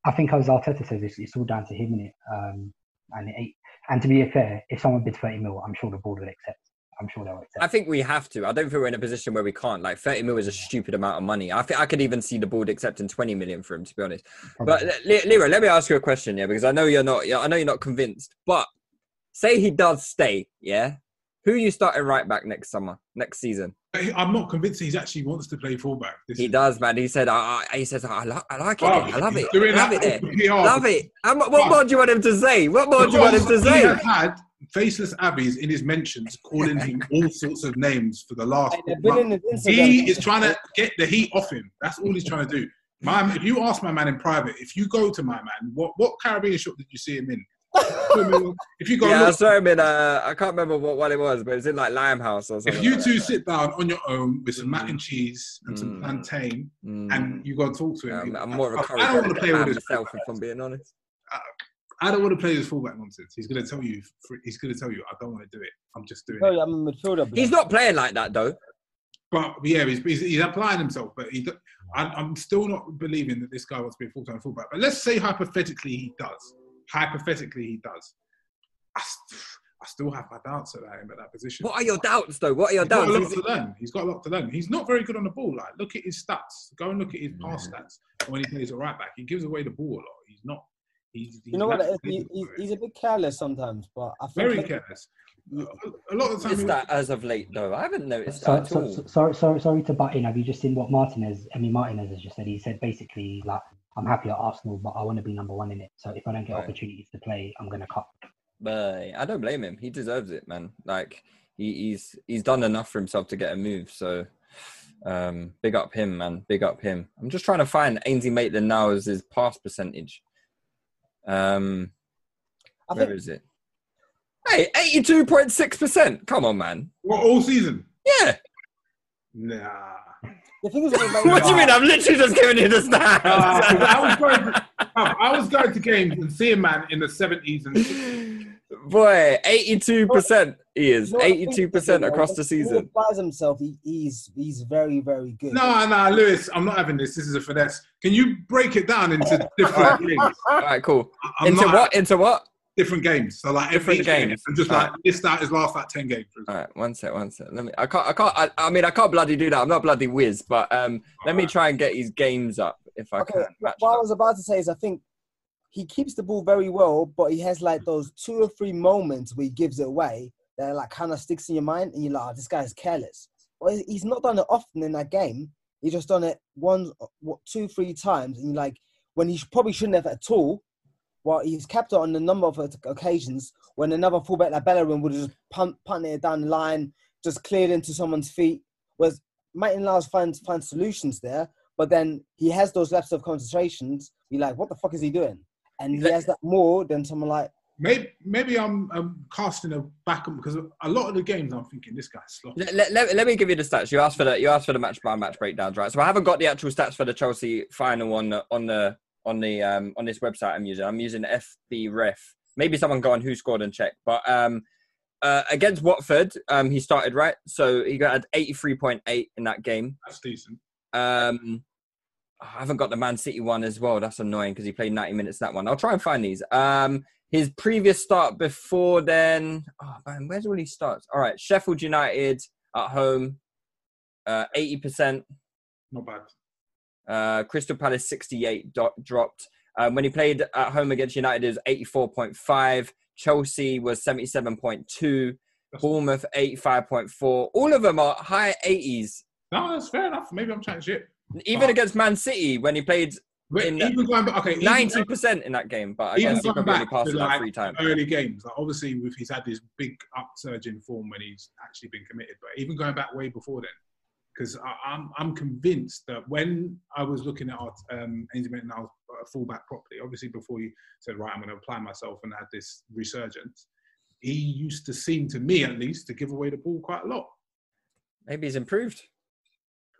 I think as Arteta says, it's, it's all down to him in it. Um, and it, and to be fair, if someone bids 30 mil, I'm sure the board will accept. I'm sure they'll accept. I think we have to. I don't think we're in a position where we can't. Like 30 mil is a stupid amount of money. I think I could even see the board accepting 20 million for him, to be honest. But Probably. Le- Leroy, let me ask you a question, yeah, because I know you're not. I know you're not convinced. But say he does stay, yeah. Who are you starting right back next summer, next season? I'm not convinced he actually wants to play fullback. This He is- does, man. He said, I, I, he says, I, lo- I like it. Wow. I love it. doing Love that it there. PR. Love it. How mu- what Wow. more do you want him to say? What more do you want him to say? He has had faceless abbeys in his mentions calling him all sorts of names for the last. Hey, they've been in month. He is trying to get the heat off him. That's all he's trying to do. Man, if you ask my man in private, if you go to my man, what what Caribbean shop did you see him in? If you go, Yeah, I look, saw him in. Uh, I can't remember what, what it was, but it was in like Limehouse or something. if you like two that. sit down on your own with some mac Mm. and cheese and some Mm. plantain, Mm. and you go and talk to Yeah, him, I'm, I'm more of a I- curry I don't want to play with man this. myself, if I'm being honest. I don't want to play this fullback nonsense. He's going to tell you. He's going to tell you. I don't want to do it. I'm just doing Oh, it. I'm a midfielder. He's not playing like that though. But yeah, he's, he's, he's applying himself. But he, I'm, I'm still not believing that this guy wants to be a full time fullback. But let's say hypothetically he does. Hypothetically he does. I, st- I still have my doubts about him at that position. What are your doubts though? What are your He's got a doubts? lot to learn. He's got a lot to learn. He's not very good on the ball. Like, look at his stats. Go and look at his mm-hmm. pass stats. When he plays a right back, he gives away the ball a lot. He's not. He's, he's You know what? it is? naturally He, good he, for it. he's a bit careless sometimes, but I think very that- careless. A, a lot of the time, Is that as of late though? I haven't noticed So, that at all. so, sorry, sorry, sorry to butt in. Have you just seen what Martinez, I mean Martinez has just said? He said basically like, I'm happy at Arsenal, but I want to be number one in it. So if I don't get Right. opportunities to play, I'm gonna cut. But I don't blame him. He deserves it, man. Like he, he's he's done enough for himself to get a move. So um, big up him, man. Big up him. I'm just trying to find Ainsley Maitland now as his pass percentage. Um, I where think is it? Hey, eighty-two point six percent. Come on, man. what, all season. Yeah. Nah. The thing is, with What do you mean? I'm literally just giving you the Uh, 'cause I was stats. going. To, I was going to games and seeing man in the seventies and 60s. Boy, eighty-two percent. He is You know what I think eighty-two is, percent across the season. applies himself. He, he's he's very very good. No, no, Lewis, I'm not having this. This is a finesse. Can you break it down into different things? All right, cool. I'm Into not what? Into what? Different games. So like every Different game, games. I'm just like list out his last like ten games. All right, one sec, one sec. Let me. I can't. I can't. I, I mean, I can't bloody do that. I'm not bloody whiz, but um, let me try and get his games up if I Okay, can. what match what I was about to say is I think he keeps the ball very well, but he has like those two or three moments where he gives it away that like kind of sticks in your mind, and you're like, oh, this guy's careless. Well, he's not done it often in that game. He's just done it one, what, two, three times, and you're like, when he probably shouldn't have at all. Well, he's kept it on a number of occasions when another fullback like Bellerin would have just punt, punted it down the line, just cleared into someone's feet. Whereas Martin Lars finds finds solutions there, but then he has those lapses of concentrations. You're like, what the fuck is he doing? And he has that more than someone like Maybe maybe I'm, I'm casting a back because a lot of the games I'm thinking this guy's sloppy. Let, let, let, let me give you the stats. You asked for the you asked for the match by match breakdowns, right? So I haven't got the actual stats for the Chelsea final on the on the on the um on this website I'm using. I'm using FB Ref. Maybe someone go on WhoScored and check. But um uh, against Watford, um he started right, so he got 83.8 in that game. That's decent. Um, I haven't got the Man City one as well. That's annoying because he played 90 minutes that one. I'll try and find these. Um, his previous start before then, oh man, where's all he starts? All right, Sheffield United at home, uh, 80%. Not bad. Uh, Crystal Palace 68 do- dropped. Um, when he played at home against United, it was 84.5. Chelsea was 77.2. Bournemouth 85.4. All of them are high 80s. No, that's fair enough. Maybe I'm chatting shit. Even against Man City when he played in even going back, okay, ninety percent in that game, but I even guess he going probably only back passed like three times. early games, like obviously with he's had this big upsurge in form when he's actually been committed. But even going back way before then, because I'm I'm convinced that when I was looking at our um, Ainsley Maitland, I was a fullback properly. Obviously, before you said right, I'm going to apply myself and had this resurgence, he used to seem to me at least to give away the ball quite a lot. Maybe he's improved.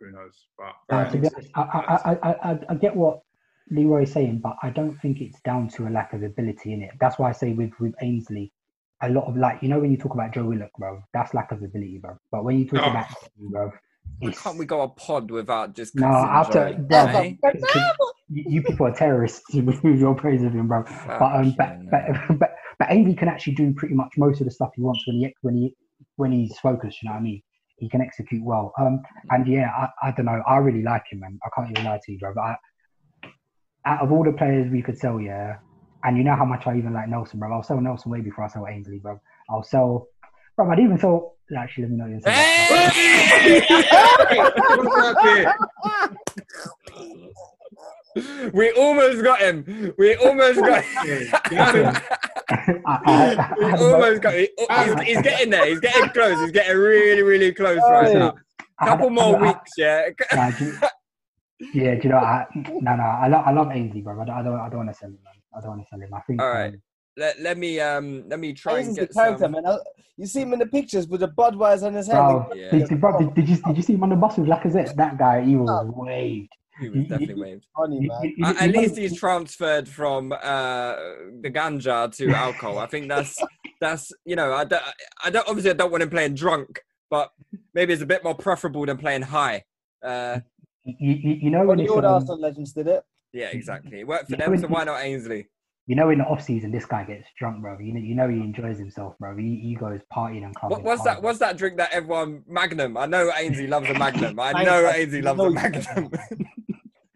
Who knows? But Uh, to be honest, I, I, I, I, I get what Leroy's saying, but I don't think it's down to a lack of ability in it. That's why I say with with Ainsley, a lot of like you know when you talk about Joe Willock, bro, that's lack of ability, bro. But when you talk Oh. about bro, Why can't we go a pod without just no after bro, you, you people are terrorists with your praise of him, bro. But um, but, but but but Ainsley can actually do pretty much most of the stuff he wants when he when he when he's focused. You know what I mean? He can execute well. Um, and yeah, I, I don't know. I really like him, man. I can't even lie to you, bro. But I, out of all the players we could sell, yeah, and you know how much I even like Nelson, bro. I'll sell Nelson way before I sell Ainsley, bro. I'll sell, bro. I'd even sell. Actually, let me know. we almost got him. We almost got him. we almost got him. He's, he's getting there. He's getting close. He's getting really, really close right now. Couple more weeks, yeah. Nah, do you- yeah, do you know? I, no, no. I love, I love Ainsley, bro. I don't, I don't, I don't want to sell him, man. I don't want to sell him. I think. All right. um, Let, let me um let me try This and is the get character, some. man. I- You see him in the pictures with the Budweiser on his head. Bro, Yeah. did, did, bro, did, did you did you see him on the bus with Lacazette? That guy, he was waved. He was definitely waved. Funny, man. you- you- Uh, at least he's transferred from uh, the ganja to alcohol. I think that's that's you know I don't, I don't obviously I don't want him playing drunk, but maybe it's a bit more preferable than playing high. Uh, you, you, you know One when of it's, the old um, Arsenal legends did it. yeah, exactly. It worked for You them, when so why not Ainsley? You know in the off season this guy gets drunk, bro. You know you know he enjoys himself, bro. He, he goes partying and clubbing. What, what's that? What's that drink that everyone Magnum? I know Ainsley loves a Magnum. I know. Ainsley loves a Magnum.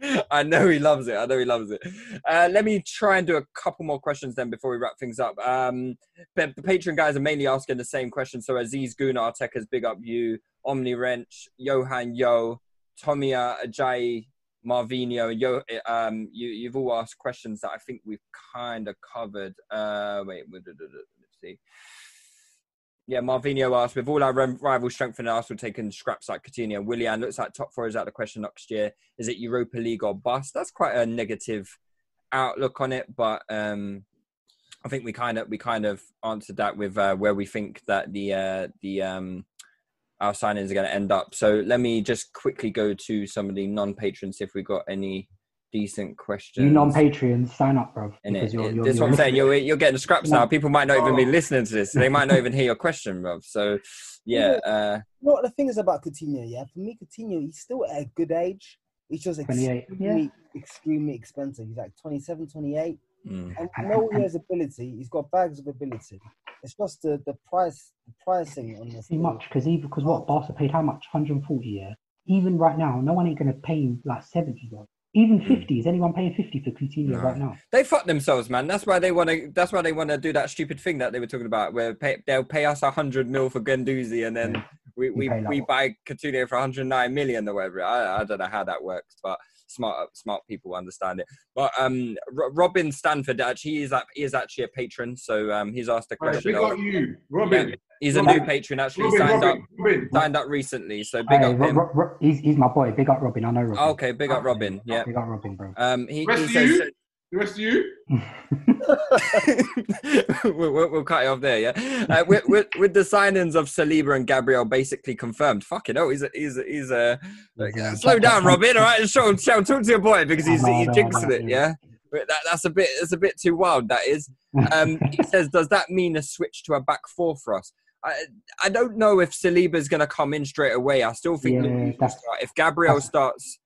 I know he loves it. I know he loves it. Uh, let me try and do a couple more questions then before we wrap things up. Um, but the Patreon guys are mainly asking the same question. So Aziz Gunnar, Techers, big up you. Omni Wrench, Johan Yo, Tomia Ajayi, Marvinho. Yo, um, you, you've all asked questions that I think we've kind of covered. Uh, wait, let's see. Yeah, Marvinho asked, with all our rival strengthening Arsenal taking scraps like Coutinho, Willian looks like top four is out of the question next year. Is it Europa League or bust? That's quite a negative outlook on it, but um, I think we kind of we kind of answered that with uh, where we think that the uh, the um, our signings are going to end up. So let me just quickly go to some of the non-patrons if we got any decent questions. You non-Patreons, sign up, bro. In it. because you're- you're- This is you're what I'm saying. You're, you're getting the scraps now. People might not even be listening to this. They might not even hear your question, bro. So, yeah. Uh, You know what the thing is about Coutinho, yeah? For me, Coutinho, he's still at a good age. He's just 28, extremely, extremely expensive. He's like 27, 28. mm. And you know he has ability. He's got bags of ability. It's just the, the price, the pricing on this. too much because even because what Barca paid how much 140 yeah. Even right now, no one ain't gonna pay him like 70, bro. Even hmm. 50. Is anyone paying 50 for Coutinho No. right now? They fuck themselves, man. That's why they want to. That's why they want to do that stupid thing that they were talking about, where pay, they'll pay us a hundred mil for Guendouzi, and then we we, pay we buy Coutinho for 109 million or whatever. I, I don't know how that works, but smart smart people understand it. But um, R- Robin Stanford actually he is a- he is actually a patron, so um, he's asked a Right, question. big of- up you, Robin. Yeah, he's a new patron actually Robin, signed Robin, up Robin. signed up recently, so big Hey, up him. Ro- Ro- he's, he's my boy. Big up Robin. I know Robin. Okay, big up Robin. Yeah. Big up Robin, bro. Um, he, he says you? The rest of you? we'll, we'll, we'll cut it off there, yeah. Uh, with, with, with the signings of Saliba and Gabriel basically confirmed. Fucking hell, he's a, he's a, he's a like, uh, slow down, Robin. All right, Seun, Seun, talk to your boy because he's he's jinxing it, yeah. But that, that's a bit that's a bit too wild. That is. Um, he says, does that mean a switch to a back four for us? I, I don't know if Saliba's going to come in straight away. I still think Yeah, Luiz will that's- start. if Gabriel starts,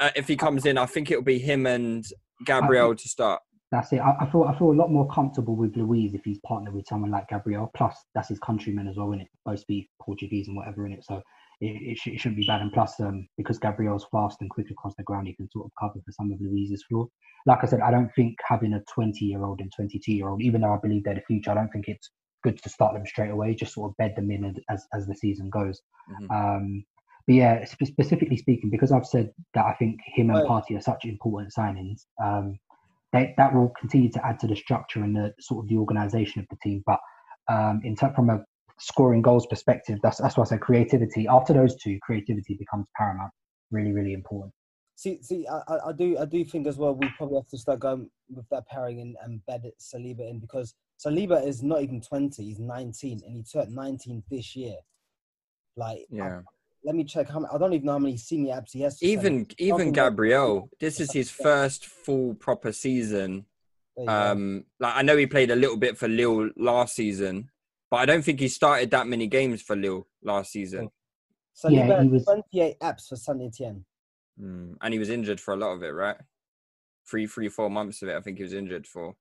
uh, if he comes in, I think it'll be him and Gabriel to start. That's it. I, I feel I feel a lot more comfortable with Luiz if he's partnered with someone like Gabriel. Plus, that's his countrymen as well, in it. Both speak Portuguese and whatever in it, so it, it, sh- it shouldn't be bad. And plus, um, because Gabriel's fast and quick across the ground, he can sort of cover for some of Luiz's flaw. Like I said, I don't think having a 20 year old and 22 year old, even though I believe they're the future, I don't think it's good to start them straight away. Just sort of bed them in as as the season goes. Mhm. Um, but yeah, spe- specifically speaking, because I've said that I think him and Partey are such important signings, um, they, that will continue to add to the structure and the sort of the organisation of the team. But um, in ter- from a scoring goals perspective, that's that's why I said creativity. After those two, creativity becomes paramount. Really, really important. See, see, I, I- I do, I do think as well. We probably have to start going with that pairing and, and bed Saliba in because Saliba is not even twenty; he's nineteen, and he turned nineteen this year. Like, I- Yeah. Let me check how. Many, I don't even know how many senior apps he has. for Even Saliba. even Gabriel, this is his first full proper season. There you go. Um, like I know he played a little bit for Lille last season, but I don't think he started that many games for Lille last season. Saliba yeah, he has was- twenty-eight apps for Saint Etienne. Mm, and he was injured for a lot of it, right? Three, three, four months of it. I think he was injured for.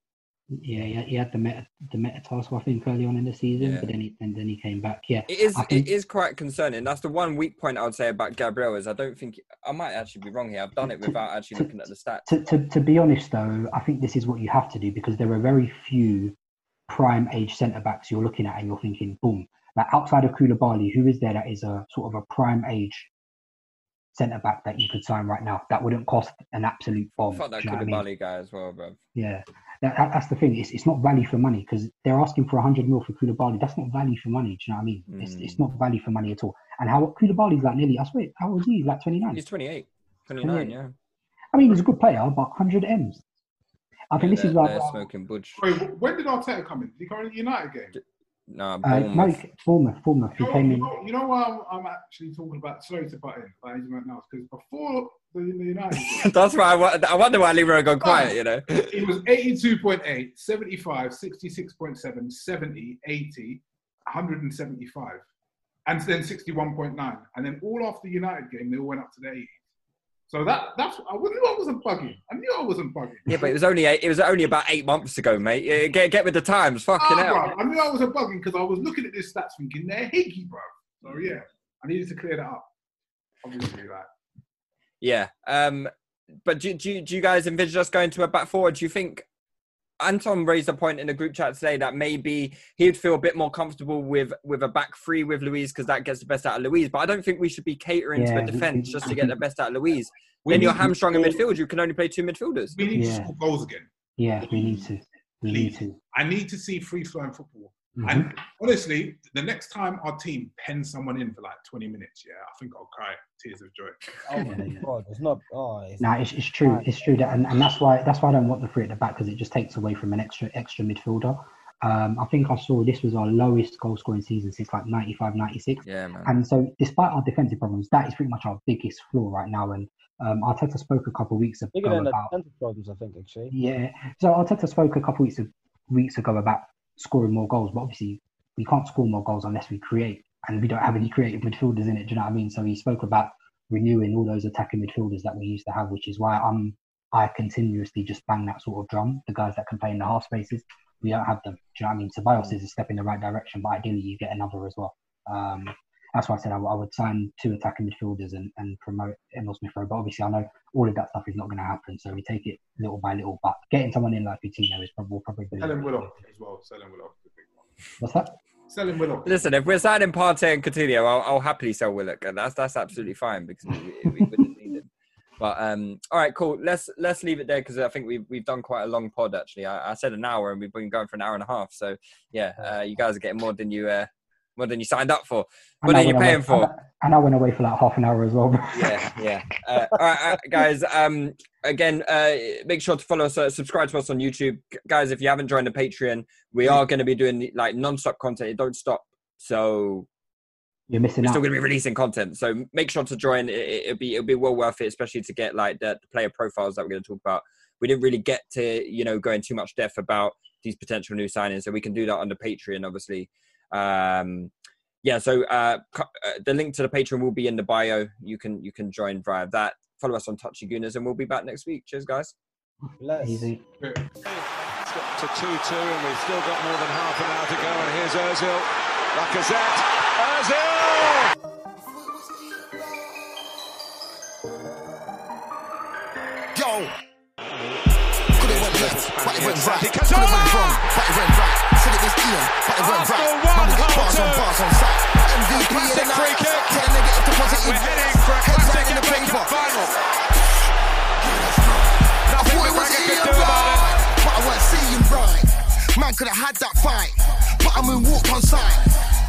Yeah, he had, he had the meta the metatarsal I think early on in the season, Yeah. but then he and then he came back. Yeah, it is think... it is quite concerning. That's the one weak point I would say about Gabriel is I don't think I might actually be wrong here. I've done it without actually looking at the stats. to, to, to be honest though, I think this is what you have to do because there are very few prime age centre backs you're looking at and you're thinking, boom. Like outside of Koulibaly, who is there that is a sort of a prime age centre back that you could sign right now that wouldn't cost an absolute bomb? Fuck that you I mean? Koulibaly guy as well, bro. Yeah, that, that- that's the thing. It's, it's not value for money because they're asking for 100 mil for Koulibaly. That's not value for money. Do you know what I mean? It's, it's Mm. not value for money at all. And how Koulibaly's like nearly, I swear, how old is he? Like 29. He's 28, 29, yeah. I mean, he's a good player, but 100 M's. I think Yeah, this is like they're smoking budge. Wait, when did Arteta come in? Did he come in the United game? Nah, uh, Mike Bournemouth. Bournemouth. He You know, came you in. know, you know why I'm, I'm actually talking about sorry to butt in, like you meant now, because before the, the United, That's why I, I wonder why Leroy got quiet. You know. it was 82.8, 75, 66.7, 70, 80, 175, and then 61.9, and then all after the United game, they all went up to the 80. So that that's I knew I wasn't bugging. I knew I wasn't bugging. Yeah, but it was only eight, it was only about eight months ago, mate. Get get with the times, fucking Ah, hell. bruv, I knew I wasn't bugging because I was looking at this stats thinking they're higgy, bro. So yeah, I needed to clear that up. Obviously, like Yeah. Um. But do, do, do you guys envision us going to a back forward? Do you think Anton raised a point in the group chat today that maybe he'd feel a bit more comfortable with with a back three with Luiz because that gets the best out of Luiz. But I don't think we should be catering Yeah, to a we- defense just to get the best out of Luiz. we Then you're hamstrung in midfield. You can only play two midfielders. we need Yeah. to score goals again. Yeah, we need to. We need to. I need to see free flowing football. Mhm. And honestly, the next time our team pens someone in for like 20 minutes, yeah, I think I'll cry tears of joy. Oh my god, it's not. Oh, it's, Nah, it's, it's true. It's true that, and, and that's why that's why I don't want the three at the back because it just takes away from an extra extra midfielder. Um, I think I saw this was our lowest goal scoring season since like 95, 96. Yeah, man. And so, despite our defensive problems, that is pretty much our biggest flaw right now. And um, Arteta spoke a couple of weeks ago bigger than the about defensive problems, I think. Actually, yeah. So Arteta spoke a couple of weeks of, weeks ago about scoring more goals, but obviously we can't score more goals unless we create, and we don't have any creative midfielders in it. Do you know what I mean? So he spoke about renewing all those attacking midfielders that we used to have, which is why I'm I continuously just bang that sort of drum. The guys that can play in the half spaces, we don't have them. Do you know what I mean? Ceballos is a step in the right direction, but ideally you get another as well. Um, that's why I said I would sign two attacking midfielders and, and promote Emile Smith Rowe. But obviously, I know all of that stuff is not going to happen. So we take it little by little. But getting someone in like Coutinho is probably, will probably be. Sell him Willock as well. Sell him Willock. What's that? Sell him Willock. Listen, if we're signing Partey and Coutinho, I'll, I'll happily sell Willock, and that's that's absolutely fine because we, we wouldn't need him. But um, all right, cool. Let's let's leave it there because I think we've we've done quite a long pod actually. I, I said an hour and we've been going for an hour and a half. So yeah, uh, you guys are getting more than you uh, more than you signed up for. And What I are you paying away- for? and I- went away for like half an hour as well. yeah, yeah. Uh, all right, uh, guys. Um, again, uh, make sure to follow us, uh, subscribe to us on YouTube, guys. If you haven't joined the Patreon, we are going to be doing like non-stop content. It don't stop, so You're missing we're out. still going to be releasing content. So make sure to join. It, it'll be it'll be well worth it, especially to get like the, the player profiles that we're going to talk about. We didn't really get to you know go in too much depth about these potential new signings, so we can do that on the Patreon, obviously. Um, yeah, so uh, co- uh, the link to the Patreon will be in the bio. You can you can join via that. Follow us on Touchy Gooners, and we'll be back next week. Cheers, guys. Bless. Easy. It's got to 2 2, and we've still got more than half an hour to go. And here's Ozil. Lacazette. Ozil! Yo. Could have went left, but it went right. Could have went wrong, but it went right. Was Ian, but it went right. Man, we get bars on bars on site. MVP in the night. Tell a negative to positive. We're heading for a Heads classic in the paper. Final. I thought it was Ian could do about it. right, but I weren't seeing right. Man could have had that fight, but I'm in walk on side.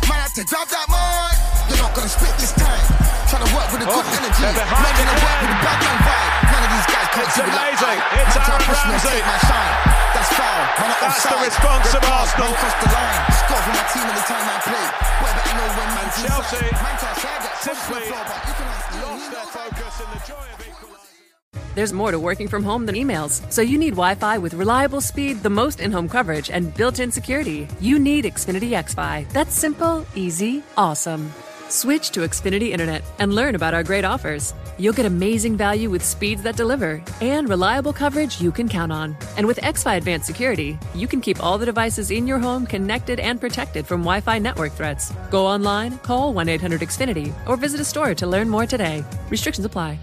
Man had to grab that mic. You're not gonna spit this time. Trying to work with a good Oh, energy. they're behind Not gonna work with a bad man vibe. None of these guys can't It's do it like amazing. It's Man try Aaron push Ramsey. take my shine. That's foul. Man, I'm That's the response of Arsenal. Man crossed the line. Score for my team anytime I play. Where better know when man's Chelsea inside. Man can't say I get pushed to the simply you can ask Ian, he Lost their focus in the joy of equalising. There's more to working from home than emails, so you need Wi Fi with reliable speed, the most in home coverage, and built in security. You need Xfinity XFi. That's simple, easy, awesome. Switch to Xfinity Internet and learn about our great offers. You'll get amazing value with speeds that deliver and reliable coverage you can count on. And with XFi Advanced Security, you can keep all the devices in your home connected and protected from Wi Fi network threats. Go online, call 1 800 Xfinity, or visit a store to learn more today. Restrictions apply.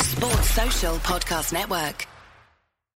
Sports Social Podcast Network.